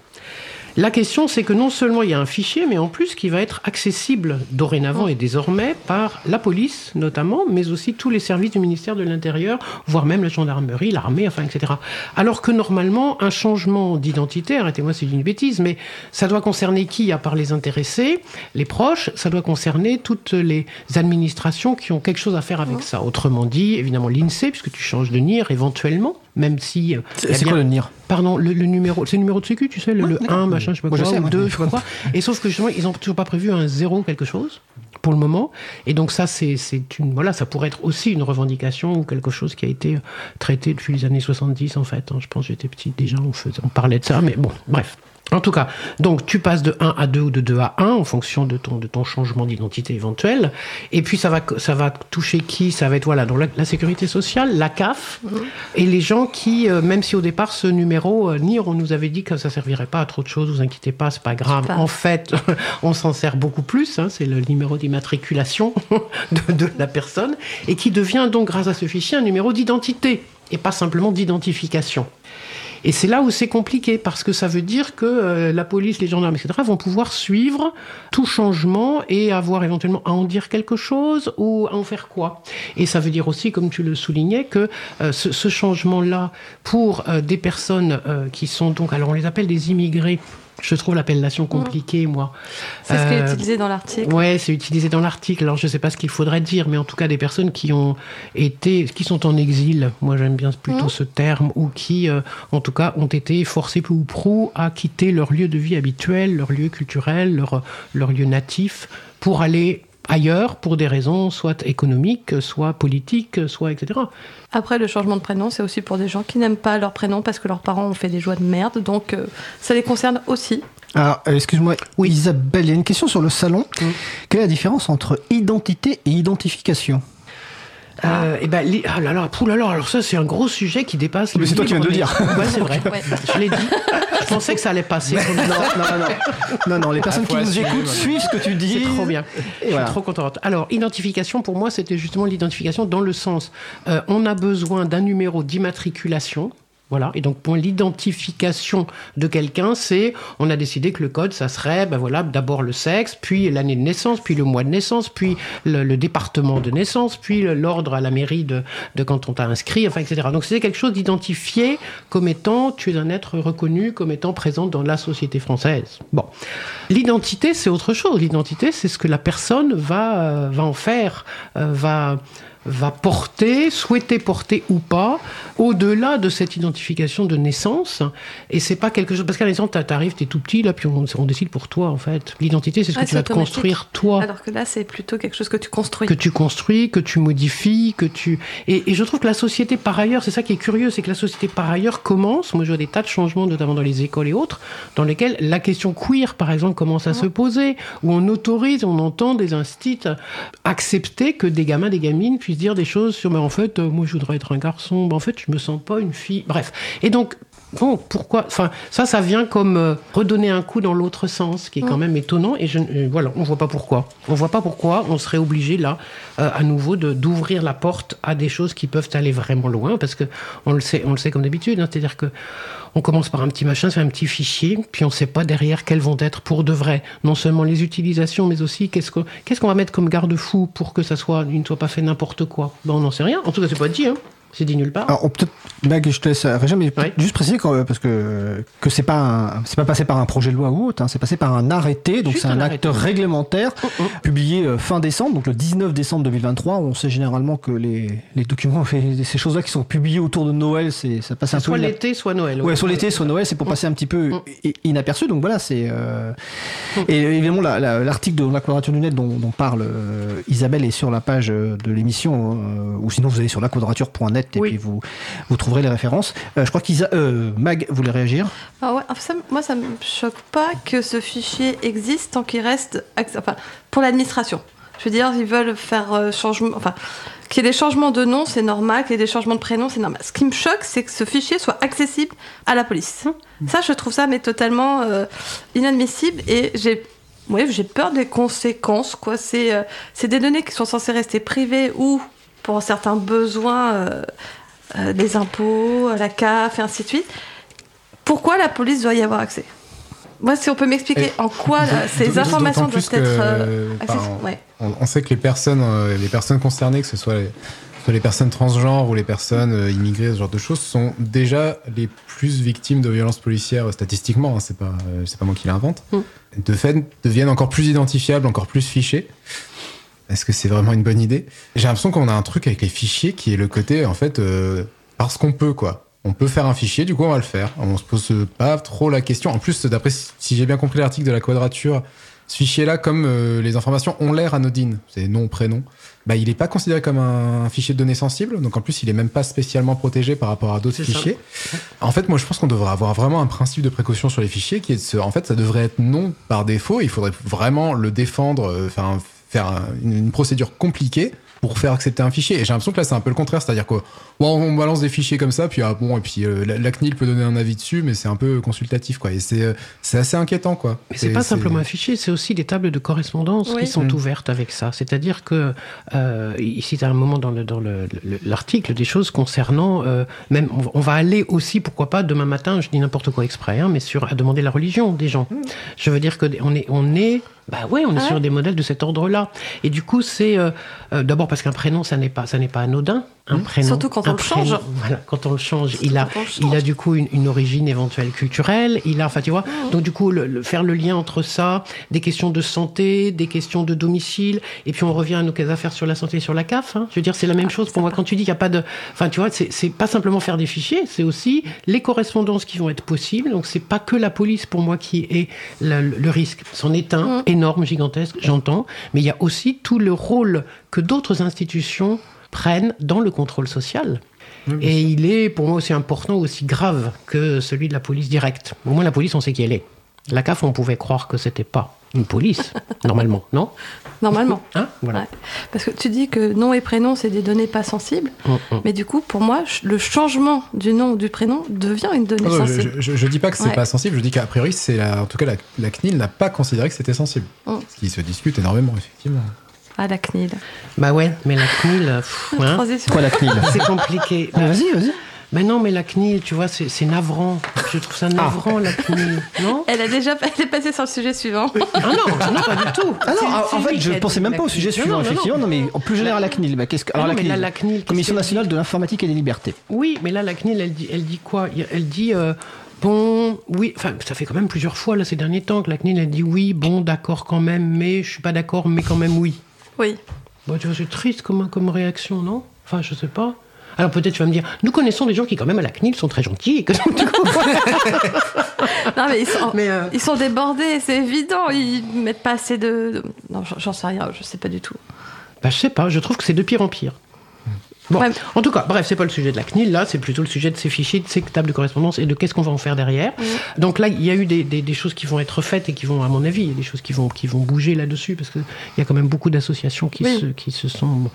La question, c'est que non seulement il y a un fichier, mais en plus qui va être accessible dorénavant et désormais par la police notamment, mais aussi tous les services du ministère de l'Intérieur, voire même la gendarmerie, l'armée, enfin, etc. Alors que normalement, un changement d'identité, arrêtez-moi si je dis une bêtise, mais ça doit concerner qui à part les intéressés, les proches, ça doit concerner toutes les administrations qui ont quelque chose à faire avec ça. Autrement dit, évidemment l'INSEE, puisque tu changes de NIR éventuellement, même si... euh, C'est quoi le NIR Pardon, le, le numéro, c'est le numéro de sécu, tu sais, le, Ouais, le d'accord. 1, machin, je sais pas quoi, je sais, ou moi. 2, je sais pas quoi. Et sauf que justement, ils ont toujours pas prévu un 0 quelque chose pour le moment. Et donc ça, c'est une, voilà, ça pourrait être aussi une revendication ou quelque chose qui a été traité depuis les années 70 en fait. hein. Je pense que j'étais petit déjà, on, faisait, on parlait de ça, mais bon, bref. En tout cas, donc tu passes de 1 à 2 ou de 2 à 1 en fonction de ton, de ton changement d'identité éventuel. Et puis ça va, ça va toucher qui Ça va être voilà, donc la, la sécurité sociale, la CAF, et les gens qui, euh, même si au départ ce numéro, euh, NIR, on nous avait dit que ça servirait pas à trop de choses, vous inquiétez pas, c'est pas grave. pas. En fait, <laughs> on s'en sert beaucoup plus, hein, c'est le numéro d'immatriculation <laughs> de, de la personne, et qui devient donc, grâce à ce fichier, un numéro d'identité, et pas simplement d'identification. Et c'est là où c'est compliqué, parce que ça veut dire que euh, la police, les gendarmes, etc., vont pouvoir suivre tout changement et avoir éventuellement à en dire quelque chose ou à en faire quoi. Et ça veut dire aussi, comme tu le soulignais, que euh, ce, ce changement-là, pour euh, des personnes euh, qui sont donc, alors on les appelle des immigrés, je trouve l'appellation compliquée, moi. C'est ce qui est Euh, utilisé dans l'article. Ouais, c'est utilisé dans l'article. Alors, je ne sais pas ce qu'il faudrait dire, mais en tout cas, des personnes qui ont été, qui sont en exil, moi j'aime bien plutôt Mhm. ce terme, ou qui, euh, en tout cas, ont été forcés peu ou prou à quitter leur lieu de vie habituel, leur lieu culturel, leur, leur lieu natif, pour aller ailleurs pour des raisons soit économiques, soit politiques, soit etc. Après, le changement de prénom, c'est aussi pour des gens qui n'aiment pas leur prénom parce que leurs parents ont fait des joies de merde. Donc, euh, ça les concerne aussi. Alors, euh, excuse-moi, Oui. Isabelle, il y a une question sur le salon. Quelle est la différence entre identité et identification? Euh, et ben, li- ah là là, pouh là là, alors ça c'est un gros sujet qui dépasse. Mais le c'est toi qui viens de le dire. mais- Ouais, c'est vrai. Ouais. Je l'ai dit. Je pensais que ça allait passer. non, non, non, non, non, les personnes qui nous écoutent suivent ce que tu dis. C'est trop bien. Je suis trop contente. Alors, identification, pour moi, c'était justement l'identification dans le sens, euh, on a besoin d'un numéro d'immatriculation. Voilà. Et donc, pour l'identification de quelqu'un, c'est, on a décidé que le code, ça serait, ben voilà, d'abord le sexe, puis l'année de naissance, puis le mois de naissance, puis le, le département de naissance, puis l'ordre à la mairie de, de quand on t'a inscrit, enfin, etc. Donc, c'est quelque chose d'identifié comme étant, tu es un être reconnu comme étant présent dans la société française. Bon. L'identité, c'est autre chose. L'identité, c'est ce que la personne va, euh, va en faire, euh, va va porter, souhaiter porter ou pas, au-delà de cette identification de naissance. Et c'est pas quelque chose. Parce qu'à la naissance, t'a- t'arrives, t'es tout petit, là, puis on, on décide pour toi, en fait. L'identité, c'est ce que tu c'est vas te construire toi. Alors que là, c'est plutôt quelque chose que tu construis. que tu construis, que tu modifies, que tu... Et, et je trouve que la société, par ailleurs, c'est ça qui est curieux, c'est que la société, par ailleurs, commence, moi je vois des tas de changements, notamment dans les écoles et autres, dans lesquels la question queer, par exemple, commence à se poser, où on autorise, on entend des instits accepter que des gamins, des gamines puissent dire des choses sur, mais en fait, euh, moi je voudrais être un garçon, mais en fait, je me sens pas une fille. Bref. Et donc, Bon, pourquoi Enfin, ça, ça vient comme euh, redonner un coup dans l'autre sens, qui est quand même étonnant. Et je, euh, voilà, on voit pas pourquoi. On voit pas pourquoi on serait obligé là, euh, à nouveau, d'ouvrir la porte à des choses qui peuvent aller vraiment loin, parce que on le sait, on le sait comme d'habitude. hein, C'est-à-dire que on commence par un petit machin, c'est un petit fichier, puis on sait pas derrière quelles vont être pour de vrai, non seulement les utilisations, mais aussi qu'est-ce qu'on va mettre comme garde-fou pour que ça soit, il ne soit pas fait n'importe quoi. Ben, on n'en sait rien. En tout cas, c'est pas dit. Hein. C'est dit nulle part. Alors, je te laisse réagir, mais Oui. juste préciser euh, parce que que c'est pas un- c'est pas passé par un projet de loi ou autre, hein, c'est passé par un arrêté, donc Juste c'est un, un acte réglementaire Oh, oh. publié euh, fin décembre, donc le 19 décembre 2023. On sait généralement que les, les documents, <laughs> ces choses-là qui sont publiées autour de Noël, c'est ça passe un peu. Soit l'été, soit Noël. Ouais, sur l'été, sur Noël, c'est pour passer un petit peu Mm. inaperçu. Donc voilà, c'est. euh, Et évidemment, la- la- l'article de la quadrature du net dont, dont parle euh, Isabelle est sur la page euh, de l'émission, euh, ou sinon vous allez sur laquadrature.net et Oui. puis vous, vous trouverez les références. Euh, je crois qu'Isa. euh, Mag voulait réagir. Ah ouais, enfin, ça- moi, ça me choque pas que ce fichier existe tant qu'il reste enfin, pour l'administration. Je veux dire, ils veulent faire euh, changement, enfin, qu'il y ait des changements de nom, c'est normal, qu'il y ait des changements de prénom, c'est normal. Ce qui me choque, c'est que ce fichier soit accessible à la police. Ça, je trouve ça mais totalement euh, inadmissible et j'ai ouais, j'ai peur des conséquences. Quoi. C'est euh, c'est des données qui sont censées rester privées ou pour certains besoins, euh, euh, des impôts, la CAF et ainsi de suite. Pourquoi la police doit y avoir accès? Moi, si on peut m'expliquer en quoi là, ces informations doivent être euh, accessibles. Ouais. On, on sait que les personnes, euh, les personnes concernées, que ce soit les, soit les personnes transgenres ou les personnes euh, immigrées, ce genre de choses, sont déjà les plus victimes de violences policières euh, statistiquement. hein, c'est pas, euh, c'est pas moi qui l'invente. Mm. De fait, deviennent encore plus identifiables, encore plus fichés. Est-ce que c'est vraiment une bonne idée? J'ai l'impression qu'on a un truc avec les fichiers qui est le côté, en fait, euh, parce qu'on peut, quoi. On peut faire un fichier, du coup, on va le faire. On se pose pas trop la question. En plus, d'après, si j'ai bien compris l'article de la quadrature, ce fichier-là, comme euh, les informations ont l'air anodines, c'est nom, prénom, bah, il n'est pas considéré comme un, un fichier de données sensible. Donc en plus, il n'est même pas spécialement protégé par rapport à d'autres ça. fichiers. En fait, moi, je pense qu'on devrait avoir vraiment un principe de précaution sur les fichiers qui est de se. En fait, ça devrait être non par défaut. Il faudrait vraiment le défendre, euh, faire, un- faire un- une, une procédure compliquée pour faire accepter un fichier. Et j'ai l'impression que là, c'est un peu le contraire. C'est-à-dire que bon, on balance des fichiers comme ça, puis ah, bon, et puis euh, la, la CNIL peut donner un avis dessus, mais c'est un peu consultatif, quoi. Et c'est euh, c'est assez inquiétant, quoi. Mais c'est pas simplement un fichier, c'est aussi des tables de correspondance Oui. qui sont Mm. ouvertes avec ça. C'est-à-dire que euh, ici, à un moment dans le- dans le- le- l'article, des choses concernant euh, même, on va- on va aller aussi, pourquoi pas, demain matin, je dis n'importe quoi exprès, hein, mais sur à demander la religion des gens. Je veux dire que on est, on est, bah ouais, on est Ah sur des modèles de cet ordre-là. Et du coup, c'est euh, euh, d'abord parce qu'un prénom, ça n'est pas, ça n'est pas anodin. Un prénom, Surtout quand on le change. Voilà, quand on le change, il a, il a du coup une, une origine éventuelle culturelle. Il a, enfin, tu vois. Mmh. Donc du coup, le- le- faire le lien entre ça, des questions de santé, des questions de domicile, et puis on revient à nos affaires sur la santé et sur la CAF. hein. Je veux dire, c'est la même chose pour moi. Quand tu dis qu'il n'y a pas de, enfin, tu vois, c'est pas simplement faire des fichiers, c'est aussi les correspondances qui vont être possibles. Donc c'est pas que la police pour moi qui est le, le risque. C'en est un Mm. énorme, gigantesque, j'entends, mais il y a aussi tout le rôle que d'autres institutions prennent dans le contrôle social. Et il est pour moi aussi important, aussi grave que celui de la police directe. Au moins la police, on sait qui elle est. La CAF, on pouvait croire que c'était pas une police, <laughs> normalement, non? Normalement. Hein? Voilà. Ouais. Parce que tu dis que nom et prénom, c'est des données pas sensibles. Mm, mm. Mais du coup, pour moi, le changement du nom ou du prénom devient une donnée Ah non, je, sensible. je, je dis pas que c'est Ouais. pas sensible, je dis qu'a priori, c'est la- en tout cas la, la CNIL n'a pas considéré que c'était sensible. Mm. Ce qui se discute énormément, effectivement. Ah, la CNIL. Bah ouais, mais la CNIL, pff, La hein, la CNIL c'est compliqué. <laughs> Ah, Vas-y, vas-y. Mais non, mais la CNIL, tu vois, c'est c'est navrant. Je trouve ça navrant, la CNIL. Non? Elle a déjà <laughs> elle est passée sur le sujet suivant. Ah non, ah non, pas du tout. Ah non, en- fait, je a pensais même pas au sujet suivant, Non, non, non, effectivement. Non, mais en plus général, la CNIL. Bah, qu'est-ce que... Ah Alors, non, la mais là, CNIL, la CNIL, Commission nationale de l'informatique et des libertés. Oui, mais là, la CNIL, elle dit, elle dit quoi? Elle dit, euh, bon, oui, enfin, ça fait quand même plusieurs fois, là, ces derniers temps, que la CNIL, elle dit oui, bon, d'accord quand même, mais je suis pas d'accord, mais quand même oui. Oui. Bon, tu vois, c'est triste comme, comme réaction, non? Enfin, je sais pas. Alors peut-être tu vas me dire, nous connaissons des gens qui quand même à la CNIL sont très gentils et que donc, du coup, Non, mais ils sont, Mais, euh, ils sont débordés, c'est évident. Ils mettent pas assez de. Non, j'en- j'en sais rien, je sais pas du tout. bah, je sais pas, je trouve que c'est de pire en pire. Bon, Ouais. en tout cas, bref, c'est pas le sujet de la CNIL, là, c'est plutôt le sujet de ces fichiers, de ces tables de correspondance et de qu'est-ce qu'on va en faire derrière. Donc là, il y a eu des, des- des choses qui vont être faites et qui vont, à mon avis, des choses qui vont, qui vont bouger là-dessus, parce qu'il y a quand même beaucoup d'associations qui, Oui. se, qui se sont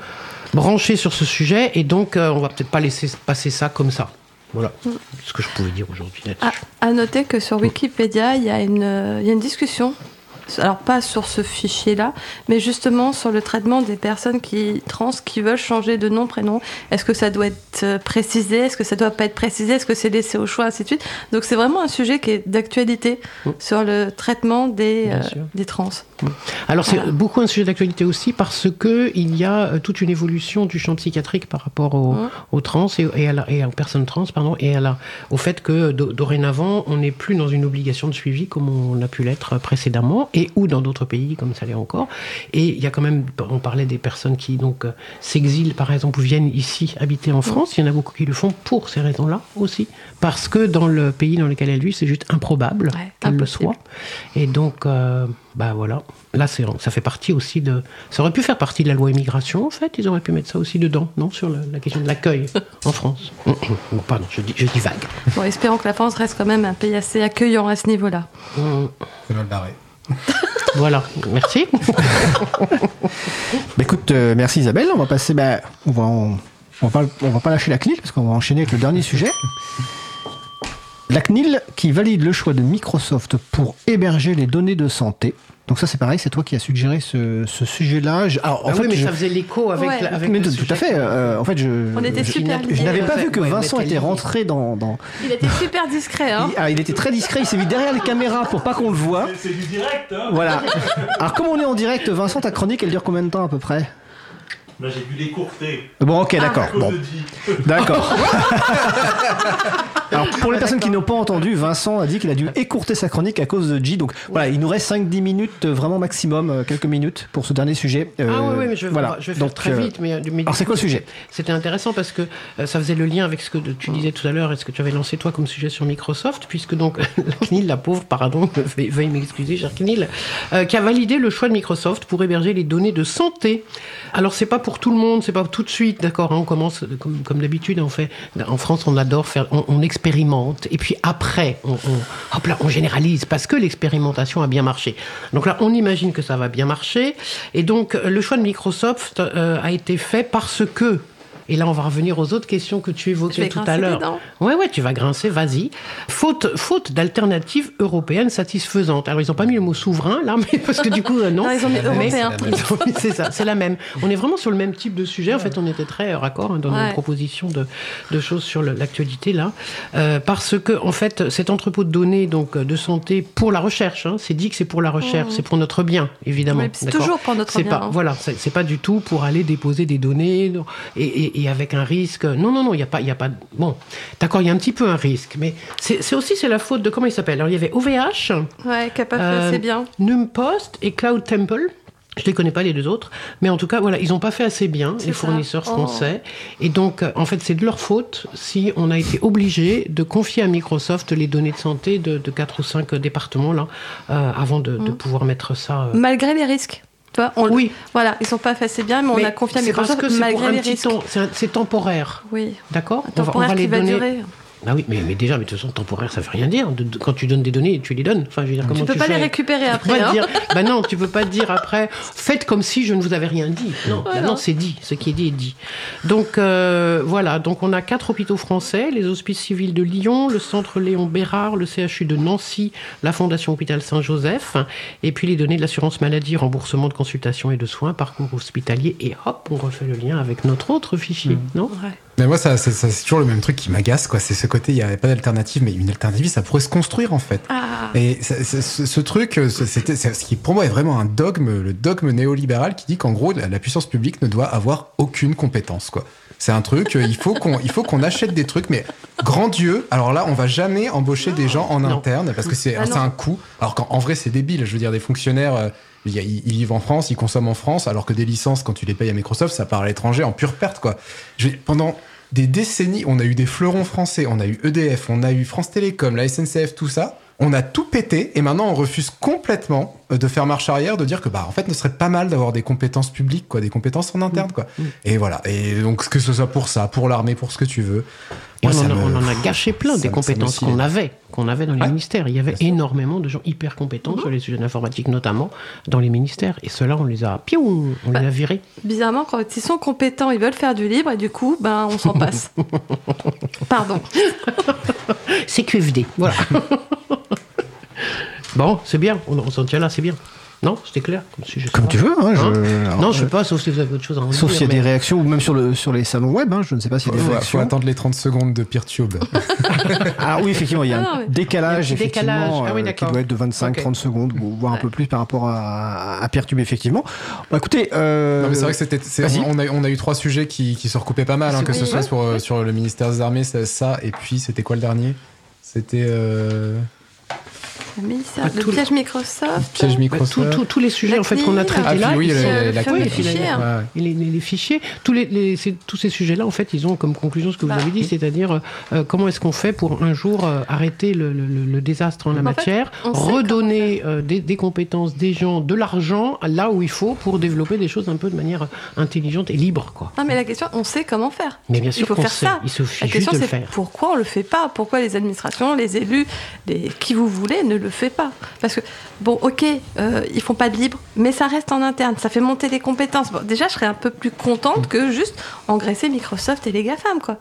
branchées sur ce sujet, et donc euh, on va peut-être pas laisser passer ça comme ça. Voilà ce que je pouvais dire aujourd'hui là-dessus. À noter que sur Wikipédia, il y, a une, euh, il y a une discussion Alors pas sur ce fichier-là, mais justement sur le traitement des personnes qui trans qui veulent changer de nom, prénom. Est-ce que ça doit être euh, précisé? Est-ce que ça doit pas être précisé? Est-ce que c'est laissé au choix, ainsi de suite. Donc c'est vraiment un sujet qui est d'actualité Mm. sur le traitement des, euh, des trans. Alors c'est beaucoup un sujet d'actualité aussi parce que il y a euh, toute une évolution du champ psychiatrique par rapport au- aux trans et, et, à la- et aux personnes trans pardon et à la, au fait que do- dorénavant on n'est plus dans une obligation de suivi comme on a pu l'être précédemment et ou dans d'autres pays comme ça l'est encore et il y a quand même on parlait des personnes qui donc euh, s'exilent par exemple ou viennent ici habiter en France il y en a beaucoup qui le font pour ces raisons-là aussi parce que dans le pays dans lequel elles vivent c'est juste improbable Ouais, qu'elles le soient et donc, euh, bah voilà. Là, c'est, ça fait partie aussi de. Ça aurait pu faire partie de la loi immigration, en fait. Ils auraient pu mettre ça aussi dedans, non Sur la, la question de l'accueil en France. Bon, <laughs> pardon, je, dis, je divague. Bon, espérons que la France reste quand même un pays assez accueillant à ce niveau-là. Hum, C'est mal barré. <laughs> Voilà, merci. <laughs> Bah, écoute, euh, merci Isabelle. On va passer. Bah, on va, va, pas, lâcher la CNIL parce qu'on va enchaîner avec le dernier sujet. La CNIL qui valide le choix de Microsoft pour héberger les données de santé. Donc ça c'est pareil, c'est toi qui as suggéré ce, ce sujet-là. Je- Alors en Ah fait, oui, mais je- ça faisait l'écho avec, Ouais. la- avec mais le tout, sujet. tout à fait. euh, en fait, je, On était super je n'avais pas vu que Ouais, Vincent était rentré dans. dans- Il était super discret, hein il, ah, il était très discret. Il s'est mis derrière les caméras pour pas qu'on le voit. C'est du direct, hein Voilà. Alors comme on est en direct, Vincent, ta chronique, elle dure combien de temps à peu près? Là, j'ai dû l'écourter. Bon, ok, À d'accord. Bon, d'accord. <laughs> Alors, pour les personnes qui n'ont pas entendu, Vincent a dit qu'il a dû écourter sa chronique à cause de G. Donc, voilà, il nous reste 5-10 minutes, euh, vraiment maximum, euh, quelques minutes pour ce dernier sujet. Ah Euh, oui, oui, mais je, voilà. je vais faire Donc, très vite. Mais, mais Alors, c'est quoi le sujet? C'était intéressant parce que euh, ça faisait le lien avec ce que tu disais tout à l'heure et ce que tu avais lancé toi comme sujet sur Microsoft, puisque donc <laughs> la CNIL, la pauvre, pardon, <laughs> veuille veuille m'excuser, cher CNIL, euh, qui a validé le choix de Microsoft pour héberger les données de santé. Alors c'est pas pour tout le monde, c'est pas tout de suite, d'accord. hein, on commence comme, comme d'habitude, on fait. En France, on adore faire, on, on et puis après, on, généralise parce que l'expérimentation a bien marché. Donc là, on imagine que ça va bien marcher et donc le choix de Microsoft euh, a été fait parce que et là, on va revenir aux autres questions que tu évoquais tout à l'heure. Ouais, ouais, tu vas grincer, vas-y. Faute, faute d'alternatives européennes satisfaisantes. Alors, ils n'ont pas mis le mot souverain, là, mais parce que du coup, euh, non. Non, ils ont mis européen. <laughs> C'est ça, c'est la même. On est vraiment sur le même type de sujet. En fait, on était très euh, raccord hein, dans Ouais. nos propositions de, de choses sur l'actualité, là. Euh, parce que, en fait, cet entrepôt de données donc, de santé pour la recherche, hein, c'est dit que c'est pour la recherche, c'est pour notre bien, évidemment. Oui, c'est toujours pour notre bien, Pas, hein. Voilà, c'est pas du tout pour aller déposer des données et, et- et avec un risque. Non, non, non, il n'y a pas, il a pas. Bon, d'accord, il y a un petit peu un risque, mais c'est c'est aussi c'est la faute de comment il s'appelle? Alors il y avait OVH, Ouais, qui a pas fait Euh, assez bien. Numpost et Cloud Temple. Je les connais pas les deux autres, mais en tout cas, voilà, ils n'ont pas fait assez bien, C'est les ça. fournisseurs Oh. français. Et donc, euh, en fait, c'est de leur faute si on a été obligé de confier à Microsoft les données de santé de, de 4 ou 5 départements, là, euh, avant de, de Mm. pouvoir mettre ça. euh, Malgré les risques. Tu vois, on, Oui. Voilà, ils sont pas assez bien, mais, on a confié à c'est parce que c'est pour malgré un les petit temps, c'est temporaire. Oui, D'accord? On va, on va les qui va donner. durer. Ah oui, mais, mais déjà, mais de toute façon, temporaire, ça veut rien dire. De- de- quand tu donnes des données, tu les donnes. Enfin, je veux dire, comment Tu peux pas fais les récupérer après. pas hein. dire, bah non, tu peux pas dire après, faites comme si je ne vous avais rien dit. Non, bah non, c'est dit. Ce qui est dit est dit. Donc, euh, voilà. Donc, on a quatre hôpitaux français, les hospices civils de Lyon, le centre Léon Bérard, le CHU de Nancy, la Fondation Hôpital Saint-Joseph, et puis les données de l'assurance maladie, remboursement de consultation et de soins, parcours hospitalier, et hop, on refait le lien avec notre autre fichier, non? Ouais. Mais moi, ça, ça- ça, c'est toujours le même truc qui m'agace, quoi. C'est ce côté, il n'y avait pas d'alternative, mais une alternative, ça pourrait se construire, en fait. Ah, Et ça- ce, ce truc, euh, c'était, ce qui pour moi est vraiment un dogme, le dogme néolibéral qui dit qu'en gros, la, la puissance publique ne doit avoir aucune compétence, quoi. C'est un truc, euh, il faut qu'on, il faut qu'on achète des trucs, mais grand Dieu, alors là, on va jamais embaucher des gens en Non. interne parce que c'est, Ah un coût. Alors qu'en en vrai, c'est débile. Je veux dire, des fonctionnaires, euh, ils, ils vivent en France, ils consomment en France, alors que des licences, quand tu les payes à Microsoft, ça part à l'étranger en pure perte, quoi. Je pendant des décennies, on a eu des fleurons français, on a eu EDF, on a eu France Télécom, la SNCF, tout ça. On a tout pété et maintenant on refuse complètement euh, de faire marche arrière, de dire que bah en fait, ce serait pas mal d'avoir des compétences publiques, quoi, des compétences en interne, quoi. Et voilà. Et donc que ce soit pour ça, pour l'armée, pour ce que tu veux. On, ça en a, me- on en a gâché plein ça des compétences qu'on avait, qu'on avait dans les Ouais. ministères. Il y avait énormément de gens hyper compétents sur les sujets d'informatique, notamment dans les ministères. Et ceux-là, on les a, piou, on Bah. les a virés. bizarrement, quand ils sont compétents, ils veulent faire du libre et du coup, ben, on s'en passe. <laughs> Pardon. C'est QFD, voilà. <laughs> Bon, c'est bien, on, on s'en tient là, c'est bien. Non, c'était clair comme sujet. ça Comme tu veux. hein, je- Hein alors, non, je sais pas, sauf si vous avez autre chose à en Sauf dire, s'il y a des réactions, ou même sur, le, sur les salons web, hein, je ne sais pas s'il y a des Faut, faut réactions. attendre les 30 secondes de PeerTube. <laughs> Ah oui, effectivement, il y a Ah un mais- décalage, Il y a un petit décalage. effectivement, Ah oui, euh, qui doit être de 25-30 Ok. secondes, voire un peu plus par rapport à, à Pierre Tube, effectivement. Bah, écoutez, euh, Non, mais c'est vrai que c'était, on, a, on a eu trois sujets qui, qui se recoupaient pas mal, hein, que ce soit sur, euh, sur le ministère des Armées, ça, ça, et puis c'était quoi le dernier? C'était euh, Le Ah, le le- piège Microsoft. piège Bah, Microsoft. tout- tout- tous les sujets en fait qu'on a traités Ah, là, le. Et les, fichiers, tous, les, les- tous ces sujets-là, en fait, ils ont comme conclusion ce que vous Bah, avez dit, c'est-à-dire euh, comment est-ce qu'on fait pour un jour euh, arrêter le, le- le- le désastre en la En matière, redonner euh, des, des compétences, des gens, de l'argent là où il faut pour développer des choses un peu de manière intelligente et libre, quoi. Non, mais la question, on sait comment faire. Mais bien sûr il faut qu'on faire sait, ça. il suffit La juste question, de le c'est faire. pourquoi on le fait pas? Pourquoi les administrations, les élus, les... qui vous voulez, ne le fait pas Parce que, bon, ok, euh, ils font pas de libre, mais ça reste en interne, ça fait monter les compétences. Bon, déjà, je serais un peu plus contente que juste engraisser Microsoft et les GAFAM, quoi.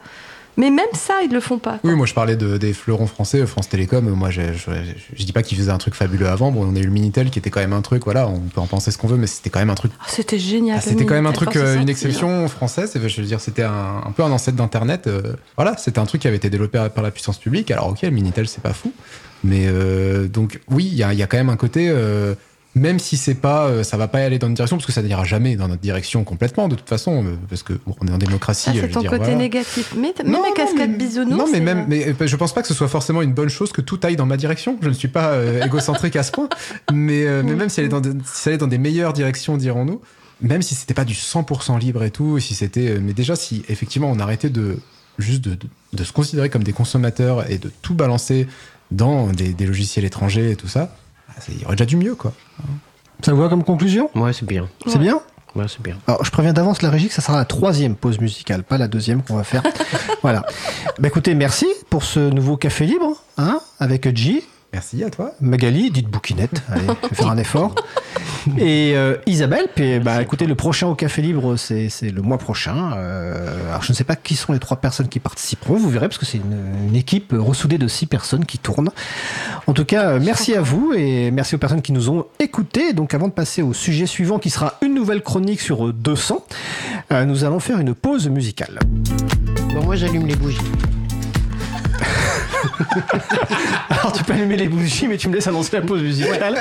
Mais même ça, ils le font pas. quoi. Oui, moi je parlais de, des fleurons français, France Télécom. Moi, je, je, je dis pas qu'ils faisaient un truc fabuleux avant. Bon, on a eu le Minitel qui était quand même un truc, voilà, on peut en penser ce qu'on veut, mais c'était quand même un truc. Ah, C'était génial. Ah, c'était quand même un truc, euh, une exception française. Je veux dire, c'était un, un peu un ancêtre d'Internet. euh, voilà, c'était un truc qui avait été développé par la puissance publique. Alors, ok, le Minitel, c'est pas fou. Mais euh, donc, oui, il y a, il y a quand même un côté. Euh, même si c'est pas, euh, ça va pas aller dans une direction, parce que ça n'ira jamais dans notre direction complètement, de toute façon, euh, parce que bon, on est en démocratie. Ça, je c'est ton dire, côté voilà. négatif. Mais, Non, non, cascade mais- bisounours. Non, mais même, euh, mais euh, je pense pas que ce soit forcément une bonne chose que tout aille dans ma direction. Je ne suis pas euh, égocentrique à ce point. Mais, euh, mais même si elle est dans, des- si elle est dans des meilleures directions, dirons-nous, même si c'était pas du 100% libre et tout, si c'était, euh, mais déjà si effectivement on arrêtait de juste de, de, de se considérer comme des consommateurs et de tout balancer dans des, des logiciels étrangers et tout ça, bah, il y aurait déjà du mieux, quoi. ça vous va comme conclusion? Ouais, c'est bien. C'est bien? Ouais, c'est bien. Alors, je préviens d'avance la régie que ça sera la troisième pause musicale, pas la deuxième qu'on va faire. <laughs> voilà. Bah, écoutez, merci pour ce nouveau café libre, hein, avec G, Merci à toi. Magali, dites bouquinette, <laughs> allez, je vais faire un effort. Et euh, Isabelle, puis, bah, écoutez, le prochain au Café Libre, c'est c'est le mois prochain. Euh, alors, je ne sais pas qui sont les trois personnes qui participeront, vous verrez, parce que c'est une, une équipe ressoudée de six personnes qui tournent. En tout cas, merci à vous et merci aux personnes qui nous ont écoutés. Donc, avant de passer au sujet suivant, qui sera une nouvelle chronique sur euh, 200, euh, nous allons faire une pause musicale. Bon, moi, j'allume les bougies. <laughs> Alors tu peux allumer les bougies, mais tu me laisses annoncer la pause musicale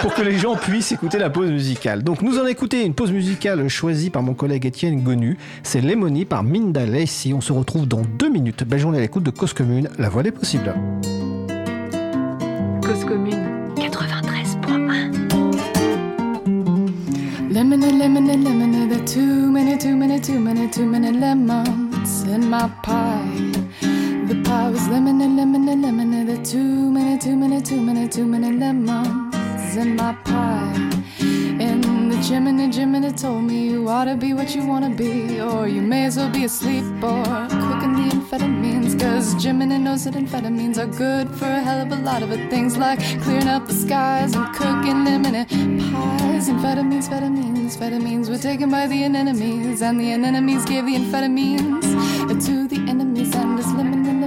pour que les gens puissent écouter la pause musicale. Donc nous allons écouter une pause musicale choisie par mon collègue Étienne Gonu. C'est Lemony par Minda Lacey. On se retrouve dans deux minutes. Belle journée à l'écoute de Cause Commune. La voix des possibles. Cause commune 93.1 Lemon, lemon, lemon, there are too many, too many, too many, too many lemons in my pie. The pie was lemon and lemon and lemon, there are too many, too many, too many, too many lemons in my pie. In the Jiminy, Jiminy told me you ought to be what you wanna be, or you may as well be asleep or cooking the amphetamines. Cause Jiminy knows that amphetamines are good for a hell of a lot of. Things like clearing up the skies and cooking lemon pies. Amphetamines, amphetamines, amphetamines were taken by the anemones, and the anemones gave the amphetamines to the enemies. And it's lemon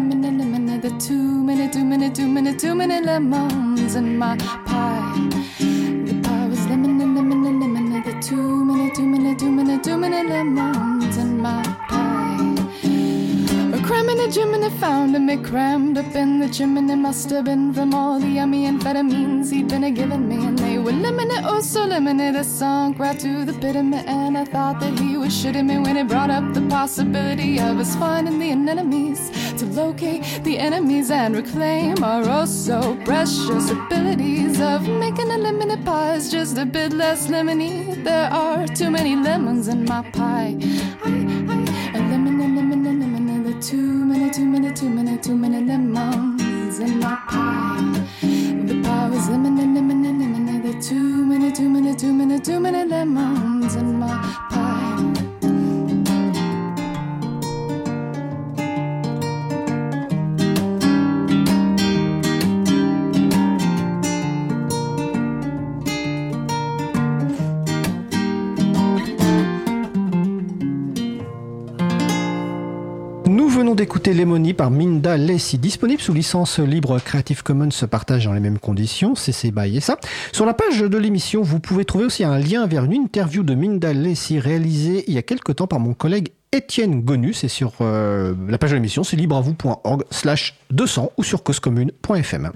the two minute, two minute, two minute, two minute lemons in my pie. The pie was lemon and lemon and lemon, the two minute, two minute, two minute, two minute lemons in my pie. A cramming a chimney found him, it crammed up in the chimney. Must have been from all the yummy amphetamines he'd been a giving me, and they were limited, oh so limited. I sunk right to the pit of me, and I thought that he was shitting me when he brought up the possibility of us finding the enemies to locate the enemies and reclaim our oh so precious abilities of making a lemon pies just a bit less lemony. There are too many lemons in my pie. I, I, a lemon, a lemon, a lemon, the too many, too many, too many, too many lemons in my pie. The pie was lemon, and lemon, and lemon, the too many, too many, too many, too many lemons in my pie. D'écouter Lemony par Minda Lessi, disponible sous licence libre Creative Commons se partage dans les mêmes conditions, CC BY et ça. Sur la page de l'émission, vous pouvez trouver aussi un lien vers une interview de Minda Lessi réalisée il y a quelque temps par mon collègue Étienne Gonus et sur euh, la page de l'émission, c'est libreavou.org slash 200 ou sur causecommune.fm.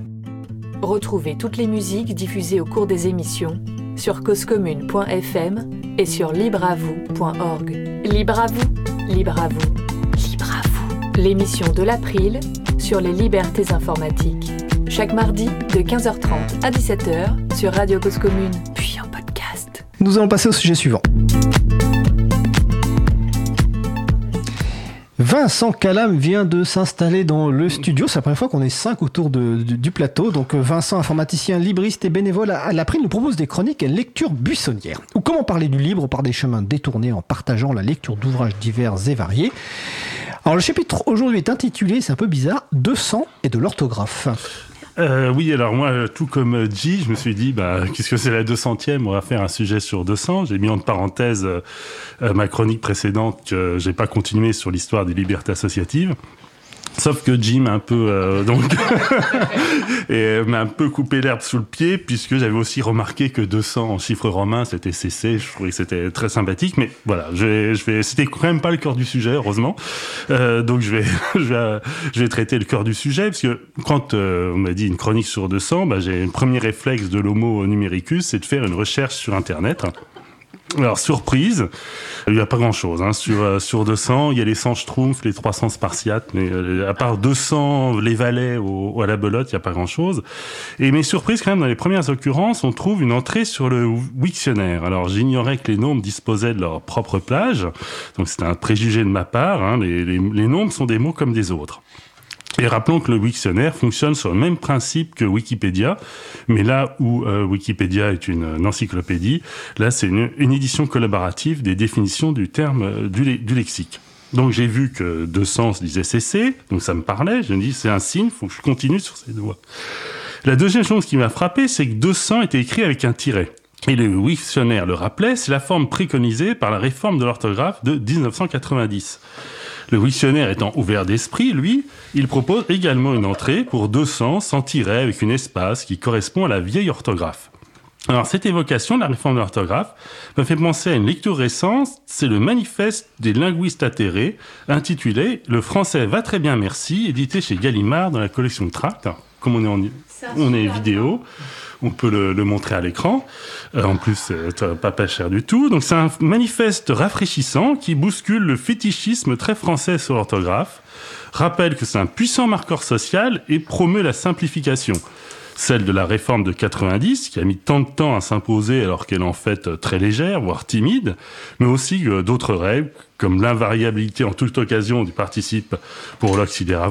Retrouvez toutes les musiques diffusées au cours des émissions sur causecommune.fm et sur libreavoue.org. Libre à vous, libre vous. L'émission de l'April sur les libertés informatiques. Chaque mardi de 15h30 à 17h sur Radio Cause Commune, puis en podcast. Nous allons passer au sujet suivant. Vincent Calam vient de s'installer dans le studio. C'est la première fois qu'on est cinq autour du plateau. Donc euh, Vincent, informaticien, libriste et bénévole à, à l'April, nous propose des chroniques et lectures buissonnières. Ou comment parler du libre par des chemins détournés en partageant la lecture d'ouvrages divers et variés. Alors le chapitre aujourd'hui est intitulé, c'est un peu bizarre, 200 et de l'orthographe. Euh, oui, alors moi, tout comme G, je me suis dit, bah, qu'est-ce que c'est la 200e On va faire un sujet sur 200. J'ai mis en parenthèse euh, ma chronique précédente que j'ai pas continué sur l'histoire des libertés associatives. Sauf que Jim un peu euh, donc <laughs> et m'a un peu coupé l'herbe sous le pied puisque j'avais aussi remarqué que 200 en chiffres romains c'était CC. Je trouvais que c'était très sympathique, mais voilà, je vais, je vais, c'était quand même pas le cœur du sujet heureusement. Euh, donc je vais, <laughs> je vais, je vais traiter le cœur du sujet parce que quand euh, on m'a dit une chronique sur 200, bah, j'ai un premier réflexe de l'homo numericus, c'est de faire une recherche sur internet. Alors, surprise, il n'y a pas grand-chose. Hein. Sur, euh, sur 200, il y a les 100 schtroumpfs, les 300 spartiates, mais euh, à part 200 les valets au, à la belote, il n'y a pas grand-chose. Et mes surprises, quand même, dans les premières occurrences, on trouve une entrée sur le Wiktionnaire. Alors, j'ignorais que les nombres disposaient de leur propre plage, donc c'est un préjugé de ma part. Hein. Les, les, les nombres sont des mots comme des autres. Et rappelons que le Wiktionnaire fonctionne sur le même principe que Wikipédia, mais là où euh, Wikipédia est une, une encyclopédie, là c'est une, édition collaborative des définitions du terme euh, du, le- du lexique. Donc j'ai vu que 200 se disait CC, donc ça me parlait, je me dis c'est un signe, faut que je continue sur ces doigts. La deuxième chose qui m'a frappé, c'est que 200 était écrit avec un tiret. Et le Wiktionnaire le rappelait, c'est la forme préconisée par la réforme de l'orthographe de 1990. Le Wiktionnaire étant ouvert d'esprit, lui, il propose également une entrée pour 200 sans tiret avec une espace qui correspond à la vieille orthographe. Alors cette évocation de la réforme de l'orthographe me fait penser à une lecture récente, c'est le manifeste des linguistes atterrés intitulé Le français va très bien merci, édité chez Gallimard dans la collection Tract. Comme on est en on est vidéo, on peut le, montrer à l'écran. Euh, en plus, euh, pas pas cher du tout. Donc c'est un manifeste rafraîchissant qui bouscule le fétichisme très français sur l'orthographe, rappelle que c'est un puissant marqueur social et promeut la simplification. Celle de la réforme de 90, qui a mis tant de temps à s'imposer alors qu'elle est en fait euh, très légère, voire timide, mais aussi euh, d'autres règles, comme l'invariabilité en toute occasion du participe pour l'auxiliaire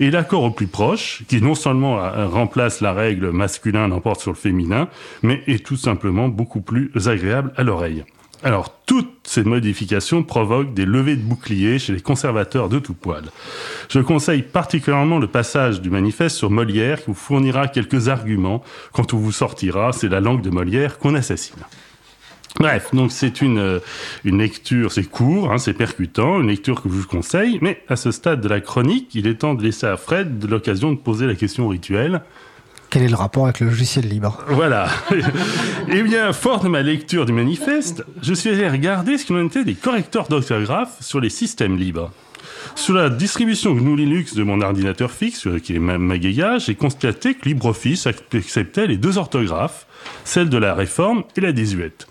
et l'accord au plus proche, qui non seulement euh, remplace la règle masculin l'emporte sur le féminin, mais est tout simplement beaucoup plus agréable à l'oreille. Alors, toutes ces modifications provoquent des levées de boucliers chez les conservateurs de tout poil. Je conseille particulièrement le passage du manifeste sur Molière qui vous fournira quelques arguments quand on vous sortira, c'est la langue de Molière qu'on assassine. Bref, donc c'est une, euh, lecture, c'est court, hein, c'est percutant, une lecture que je vous conseille, mais à ce stade de la chronique, il est temps de laisser à Fred l'occasion de poser la question rituelle. Quel est le rapport avec le logiciel libre Voilà. <laughs> eh bien, fort de ma lecture du manifeste, je suis allé regarder ce qu'il en était des correcteurs d'orthographe sur les systèmes libres. Sur la distribution GNU Linux de mon ordinateur fixe, euh, qui est ma j'ai constaté que LibreOffice acceptait les deux orthographes, celle de la réforme et la désuète.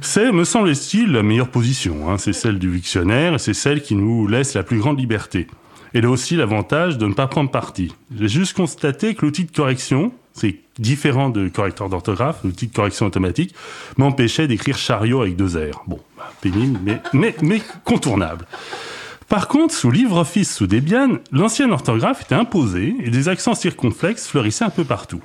C'est, me semble-t-il, la meilleure position. Hein. C'est celle du dictionnaire et c'est celle qui nous laisse la plus grande liberté. Elle a aussi l'avantage de ne pas prendre parti. J'ai juste constaté que l'outil de correction, c'est différent de correcteur d'orthographe, l'outil de correction automatique, m'empêchait d'écrire chariot avec deux R. Bon, bah, pénible, mais, mais, mais contournable. Par contre, sous LibreOffice, sous Debian, l'ancienne orthographe était imposée et des accents circonflexes fleurissaient un peu partout.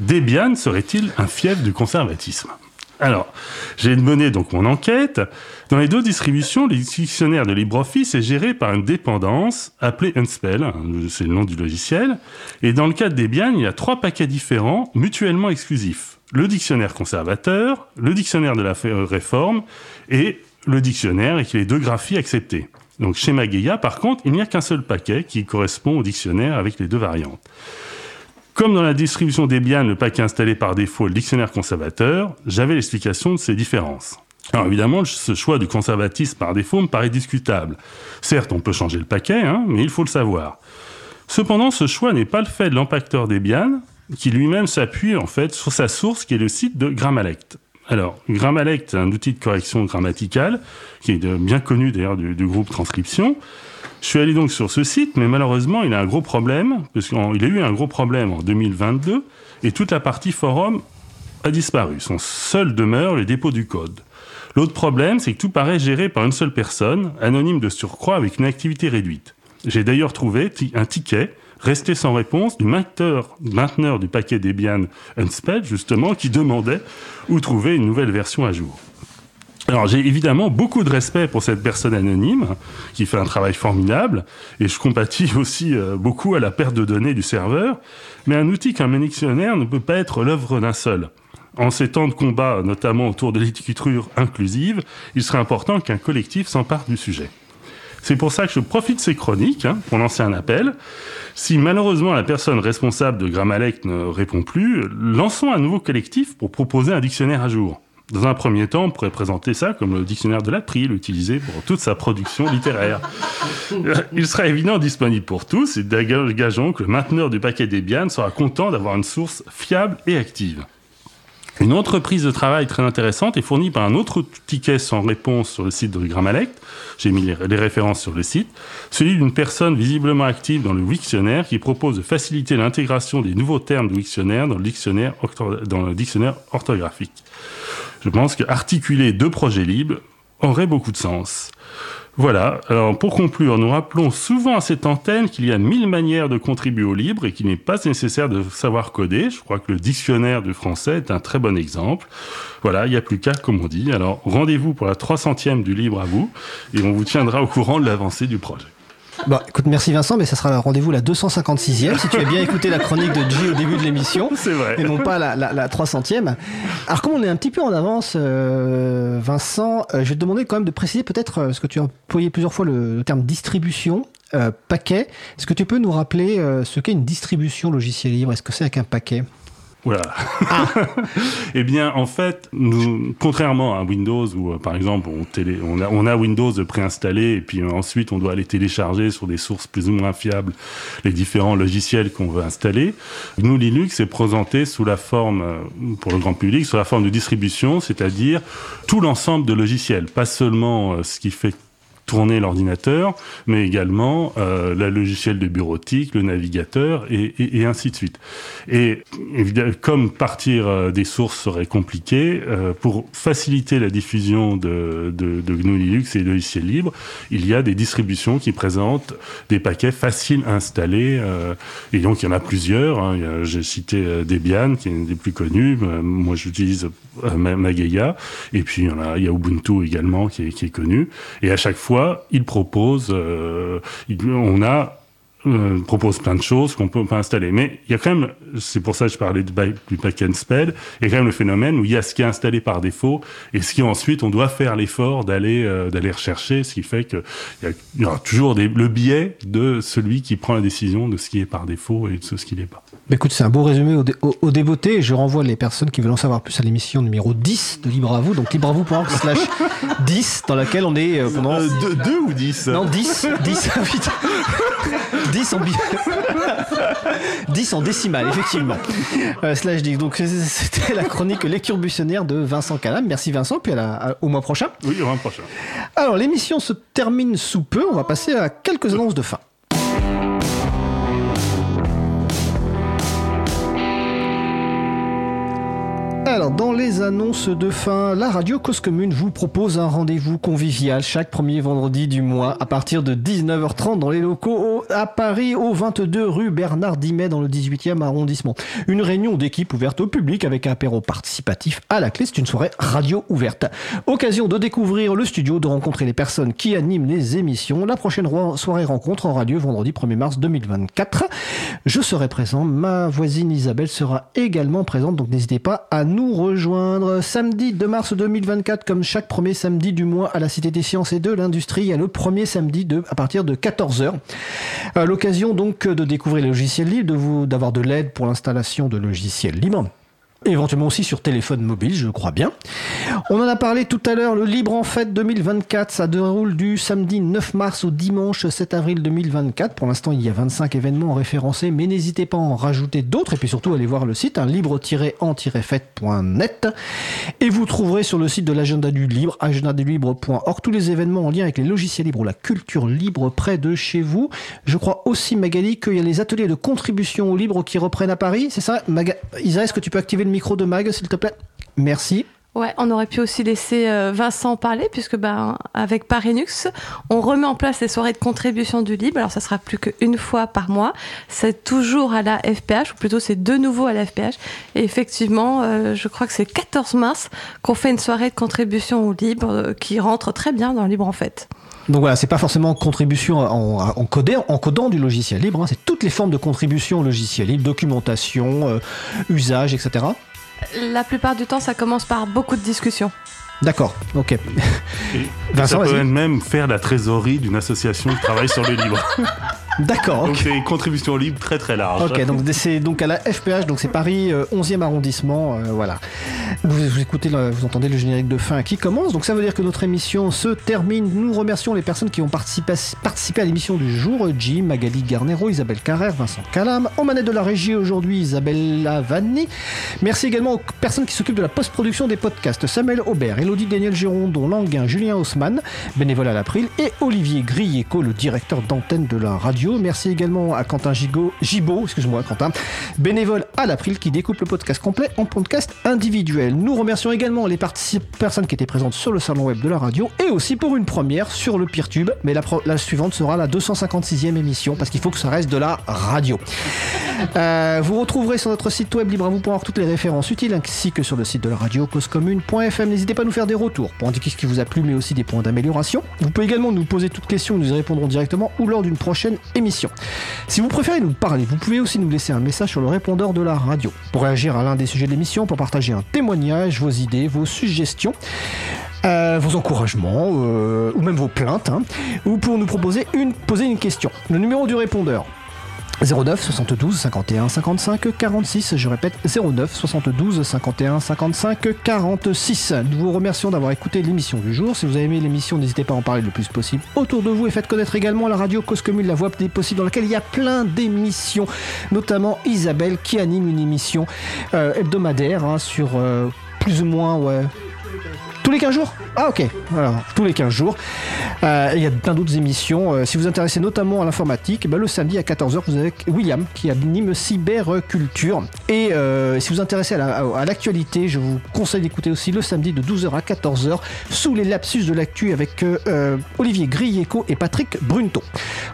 Debian serait-il un fief du conservatisme? Alors, j'ai mené donc mon enquête. Dans les deux distributions, le dictionnaire de LibreOffice est géré par une dépendance appelée Unspell, hein, c'est le nom du logiciel. Et dans le cas de Debian, il y a trois paquets différents, mutuellement exclusifs. Le dictionnaire conservateur, le dictionnaire de la réforme et le dictionnaire avec les deux graphies acceptées. Donc chez Mageia, par contre, il n'y a qu'un seul paquet qui correspond au dictionnaire avec les deux variantes. Comme dans la distribution Debian, le paquet installé par défaut est le dictionnaire conservateur, j'avais l'explication de ces différences. Alors évidemment, ce choix du conservatisme par défaut me paraît discutable. Certes, on peut changer le paquet, hein, mais il faut le savoir. Cependant, ce choix n'est pas le fait de l'empacteur Debian, qui lui-même s'appuie en fait sur sa source qui est le site de Grammalect. Alors, Grammalect, c'est un outil de correction grammaticale, qui est bien connu d'ailleurs du groupe Transcription. Je suis allé donc sur ce site, mais malheureusement, il a un gros problème, parce qu'il a eu un gros problème en 2022, et toute la partie forum a disparu. Son seul demeure le dépôt du code. L'autre problème, c'est que tout paraît géré par une seule personne, anonyme de surcroît avec une activité réduite. J'ai d'ailleurs trouvé un ticket resté sans réponse du mainteneur, du paquet Debian Unspelled, justement, qui demandait où trouver une nouvelle version à jour. Alors j'ai évidemment beaucoup de respect pour cette personne anonyme qui fait un travail formidable et je compatis <laughs> aussi euh, beaucoup à la perte de données du serveur, mais un outil qu'un dictionnaire ne peut pas être l'œuvre d'un seul. En ces temps de combat, notamment autour de l'écriture inclusive, il serait important qu'un collectif s'empare du sujet. C'est pour ça que je profite de ces chroniques hein, pour lancer un appel. Si malheureusement la personne responsable de Grammalect ne répond plus, lançons un nouveau collectif pour proposer un dictionnaire à jour. Dans un premier temps, on pourrait présenter ça comme le dictionnaire de l'April, utilisé pour toute sa production littéraire. Euh, Il sera évidemment disponible pour tous et gageons que le mainteneur du paquet Debian sera content d'avoir une source fiable et active. Une entreprise de travail très intéressante est fournie par un autre ticket sans réponse sur le site de Grammalect. J'ai mis les, références sur le site. Celui d'une personne visiblement active dans le Wiktionnaire qui propose de faciliter l'intégration des nouveaux termes du Wiktionnaire dans le dictionnaire, dans le dictionnaire orthographique. Je pense qu'articuler deux projets libres aurait beaucoup de sens. Voilà, alors pour conclure, nous rappelons souvent à cette antenne qu'il y a mille manières de contribuer au libre et qu'il n'est pas nécessaire de savoir coder. Je crois que le dictionnaire du français est un très bon exemple. Voilà, il n'y a plus qu'à, comme on dit. Alors rendez-vous pour la 300e du libre à vous et on vous tiendra au courant de l'avancée du projet. Bon, écoute, merci Vincent, mais ça sera le rendez-vous la 256e, si tu as bien écouté la chronique de G au début de l'émission. C'est vrai. Et non pas la, la, la 300e. Alors, comme on est un petit peu en avance, euh, Vincent, euh, je vais te demander quand même de préciser peut-être, euh, parce que tu as employé plusieurs fois le, le terme distribution, euh, paquet. Est-ce que tu peux nous rappeler euh, ce qu'est une distribution logiciel libre? Est-ce que c'est avec un paquet? Voilà. <laughs> eh bien, en fait, nous, contrairement à Windows, où euh, par exemple on, télé, on, a, on a Windows préinstallé et puis euh, ensuite on doit aller télécharger sur des sources plus ou moins fiables les différents logiciels qu'on veut installer, nous Linux est présenté sous la forme, euh, pour le grand public, sous la forme de distribution, c'est-à-dire tout l'ensemble de logiciels, pas seulement euh, ce qui fait tourner l'ordinateur, mais également euh, la logiciel de bureautique, le navigateur et, et, et ainsi de suite. Et comme partir euh, des sources serait compliqué, euh, pour faciliter la diffusion de, de, de GNU Linux et de logiciels libres, il y a des distributions qui présentent des paquets faciles à installer. euh, et donc il y en a plusieurs. hein. J'ai cité euh, Debian, qui est une des plus connues. Euh, Moi j'utilise Ma- Mageia. Et puis il y, en a, il y a Ubuntu également qui est, qui est connu. Et à chaque fois, il propose, euh, on a euh, propose plein de choses qu'on peut pas installer. Mais il y a quand même, c'est pour ça que je parlais du, du back and spell, il y a quand même le phénomène où il y a ce qui est installé par défaut et ce qui ensuite on doit faire l'effort d'aller euh, d'aller rechercher, ce qui fait que il y, a, il y aura toujours des, le biais de celui qui prend la décision de ce qui est par défaut et de ce qui l'est pas. Bah, Écoute, c'est un beau résumé au, dé- au, au débeauté. Je renvoie les personnes qui veulent en savoir plus à l'émission numéro 10 de Libre à vous. Donc libreavou.org slash <laughs> 10, dans laquelle on est euh, pendant... Euh, deux, deux ou dix? Non, 10, 10, ah, putain. 10 en, bi- <laughs> 10 en décimale, effectivement. Euh, slash 10. Donc c'était la chronique Lecture buissonnière de Vincent Calam. Merci Vincent, puis à la- à- au mois prochain. Oui, au mois prochain. Alors l'émission se termine sous peu. On va passer à quelques annonces de fin. Alors, dans les annonces de fin, la radio Cause Commune vous propose un rendez-vous convivial chaque premier vendredi du mois à partir de 19h30 dans les locaux au- à Paris, au 22 rue Bernard Dimet dans le 18e arrondissement. Une réunion d'équipe ouverte au public avec un apéro participatif à la clé. C'est une soirée radio ouverte. Occasion de découvrir le studio, de rencontrer les personnes qui animent les émissions. La prochaine soirée rencontre aura lieu vendredi 1er mars 2024. Je serai présent. Ma voisine Isabelle sera également présente, donc n'hésitez pas à nous rejoindre samedi 2 mars 2024, comme chaque premier samedi du mois à la Cité des Sciences et de l'Industrie, a le premier samedi de, à partir de 14h. À l'occasion donc de découvrir les logiciels libres, de vous, d'avoir de l'aide pour l'installation de logiciels libres. Éventuellement aussi sur téléphone mobile, je crois bien. On en a parlé tout à l'heure, le Libre en Fête 2024, ça déroule du samedi 9 mars au dimanche 7 avril 2024. Pour l'instant, il y a 25 événements référencés, mais n'hésitez pas à en rajouter d'autres et puis surtout allez voir le site hein, libre-en-fête.net et vous trouverez sur le site de l'agenda du libre, agendadulibre.org, tous les événements en lien avec les logiciels libres ou la culture libre près de chez vous. Je crois aussi, Magali, qu'il y a les ateliers de contribution au libre qui reprennent à Paris, c'est ça? Maga- est-ce que tu peux activer micro de Mag, s'il te plaît Merci. Ouais, on aurait pu aussi laisser euh, Vincent parler, puisque ben, avec Parinux, on remet en place les soirées de contribution du libre. Alors, ça sera plus qu'une fois par mois. C'est toujours à la FPH, ou plutôt c'est de nouveau à la FPH. Et effectivement, euh, je crois que c'est le 14 mars qu'on fait une soirée de contribution au libre euh, qui rentre très bien dans libre en fait. Donc voilà, c'est pas forcément contribution en, en, codé- en codant du logiciel libre, hein, c'est toutes les formes de contribution au logiciel libre, documentation, euh, usage, etc. La plupart du temps, ça commence par beaucoup de discussions. D'accord, ok. Et Vincent, ça peut même faire la trésorerie d'une association qui travaille sur le libre. <laughs> D'accord, Donc ok. c'est une contribution libre très très large. Ok, donc c'est donc à la FPH, donc c'est Paris euh, 11e arrondissement, euh, voilà. Vous, vous écoutez, le- vous entendez le générique de fin qui commence, donc ça veut dire que notre émission se termine. Nous remercions les personnes qui ont participé, participé à l'émission du jour Jim, Magali Garnero, Isabelle Carrère, Vincent Calam. En manette de la régie aujourd'hui, Isabella Vanni. Merci également aux personnes qui s'occupent de la post-production des podcasts Samuel Aubert, Elodie Daniel Girondon, Languin, Julien Haussmann, bénévole à l'April, et Olivier Grieco, le directeur d'antenne de la radio. Merci également à Quentin Gigot, excuse-moi Quentin, bénévole à l'April qui découpe le podcast complet en podcast individuel. Nous remercions également les personnes qui étaient présentes sur le salon web de la radio et aussi pour une première sur le PeerTube, mais la, suivante sera la 256e émission parce qu'il faut que ça reste de la radio. Euh, vous retrouverez sur notre site web libravou.org toutes les références utiles ainsi que sur le site de la radio causecommune.fm. N'hésitez pas à nous faire des retours pour indiquer ce qui vous a plu mais aussi des points d'amélioration. Vous pouvez également nous poser toutes questions, nous y répondrons directement ou lors d'une prochaine Si vous préférez nous parler, vous pouvez aussi nous laisser un message sur le répondeur de la radio pour réagir à l'un des sujets de l'émission, pour partager un témoignage, vos idées, vos suggestions. euh, vos encouragements euh, ou même vos plaintes, hein, ou pour nous proposer poser une question. Le numéro du répondeur 09 72 51 55 46, je répète 09 72 51 55 46. Nous vous remercions d'avoir écouté l'émission du jour. Si vous avez aimé l'émission, n'hésitez pas à en parler le plus possible autour de vous et faites connaître également la radio Cause la voix des possibles, dans laquelle il y a plein d'émissions, notamment Isabelle qui anime une émission euh, hebdomadaire hein, sur euh, plus ou moins ouais, tous les 15 jours? Ah ok, alors tous les 15 jours. Euh, il y a plein d'autres émissions. Euh, si vous intéressez notamment à l'informatique, ben, le samedi à 14h, vous avez William qui anime Cyberculture. Et euh, si vous intéressez à la- à l'actualité, je vous conseille d'écouter aussi le samedi de 12h à 14h sous les lapsus de l'actu avec Olivier Grieco et Patrick Brunto.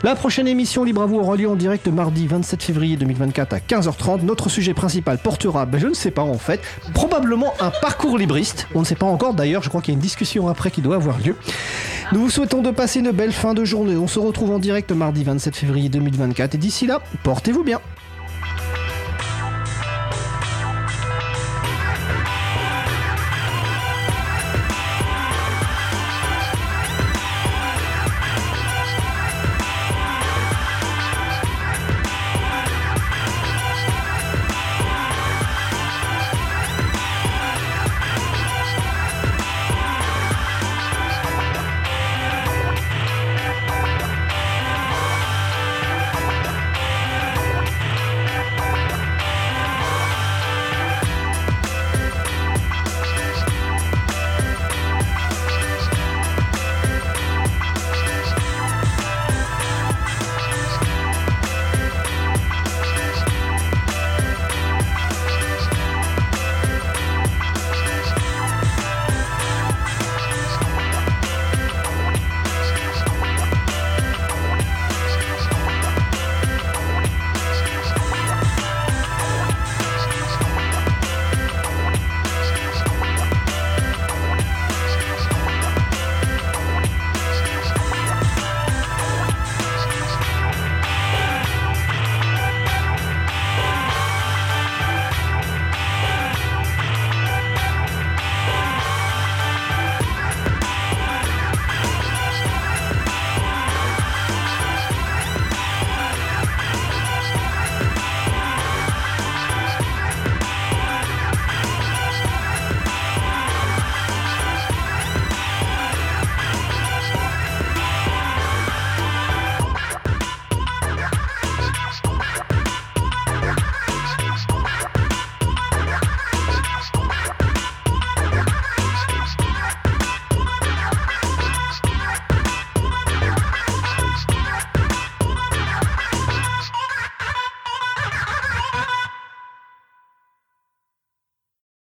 La prochaine émission Libre à vous aura lieu en direct mardi 27 février 2024 à 15h30. Notre sujet principal portera, ben, je ne sais pas en fait, probablement un parcours libriste. On ne sait pas encore d'ailleurs, je crois qu'il y a une discussion après qui doit avoir lieu. Nous vous souhaitons de passer une belle fin de journée. On se retrouve en direct mardi 27 février 2024 et d'ici là, portez-vous bien.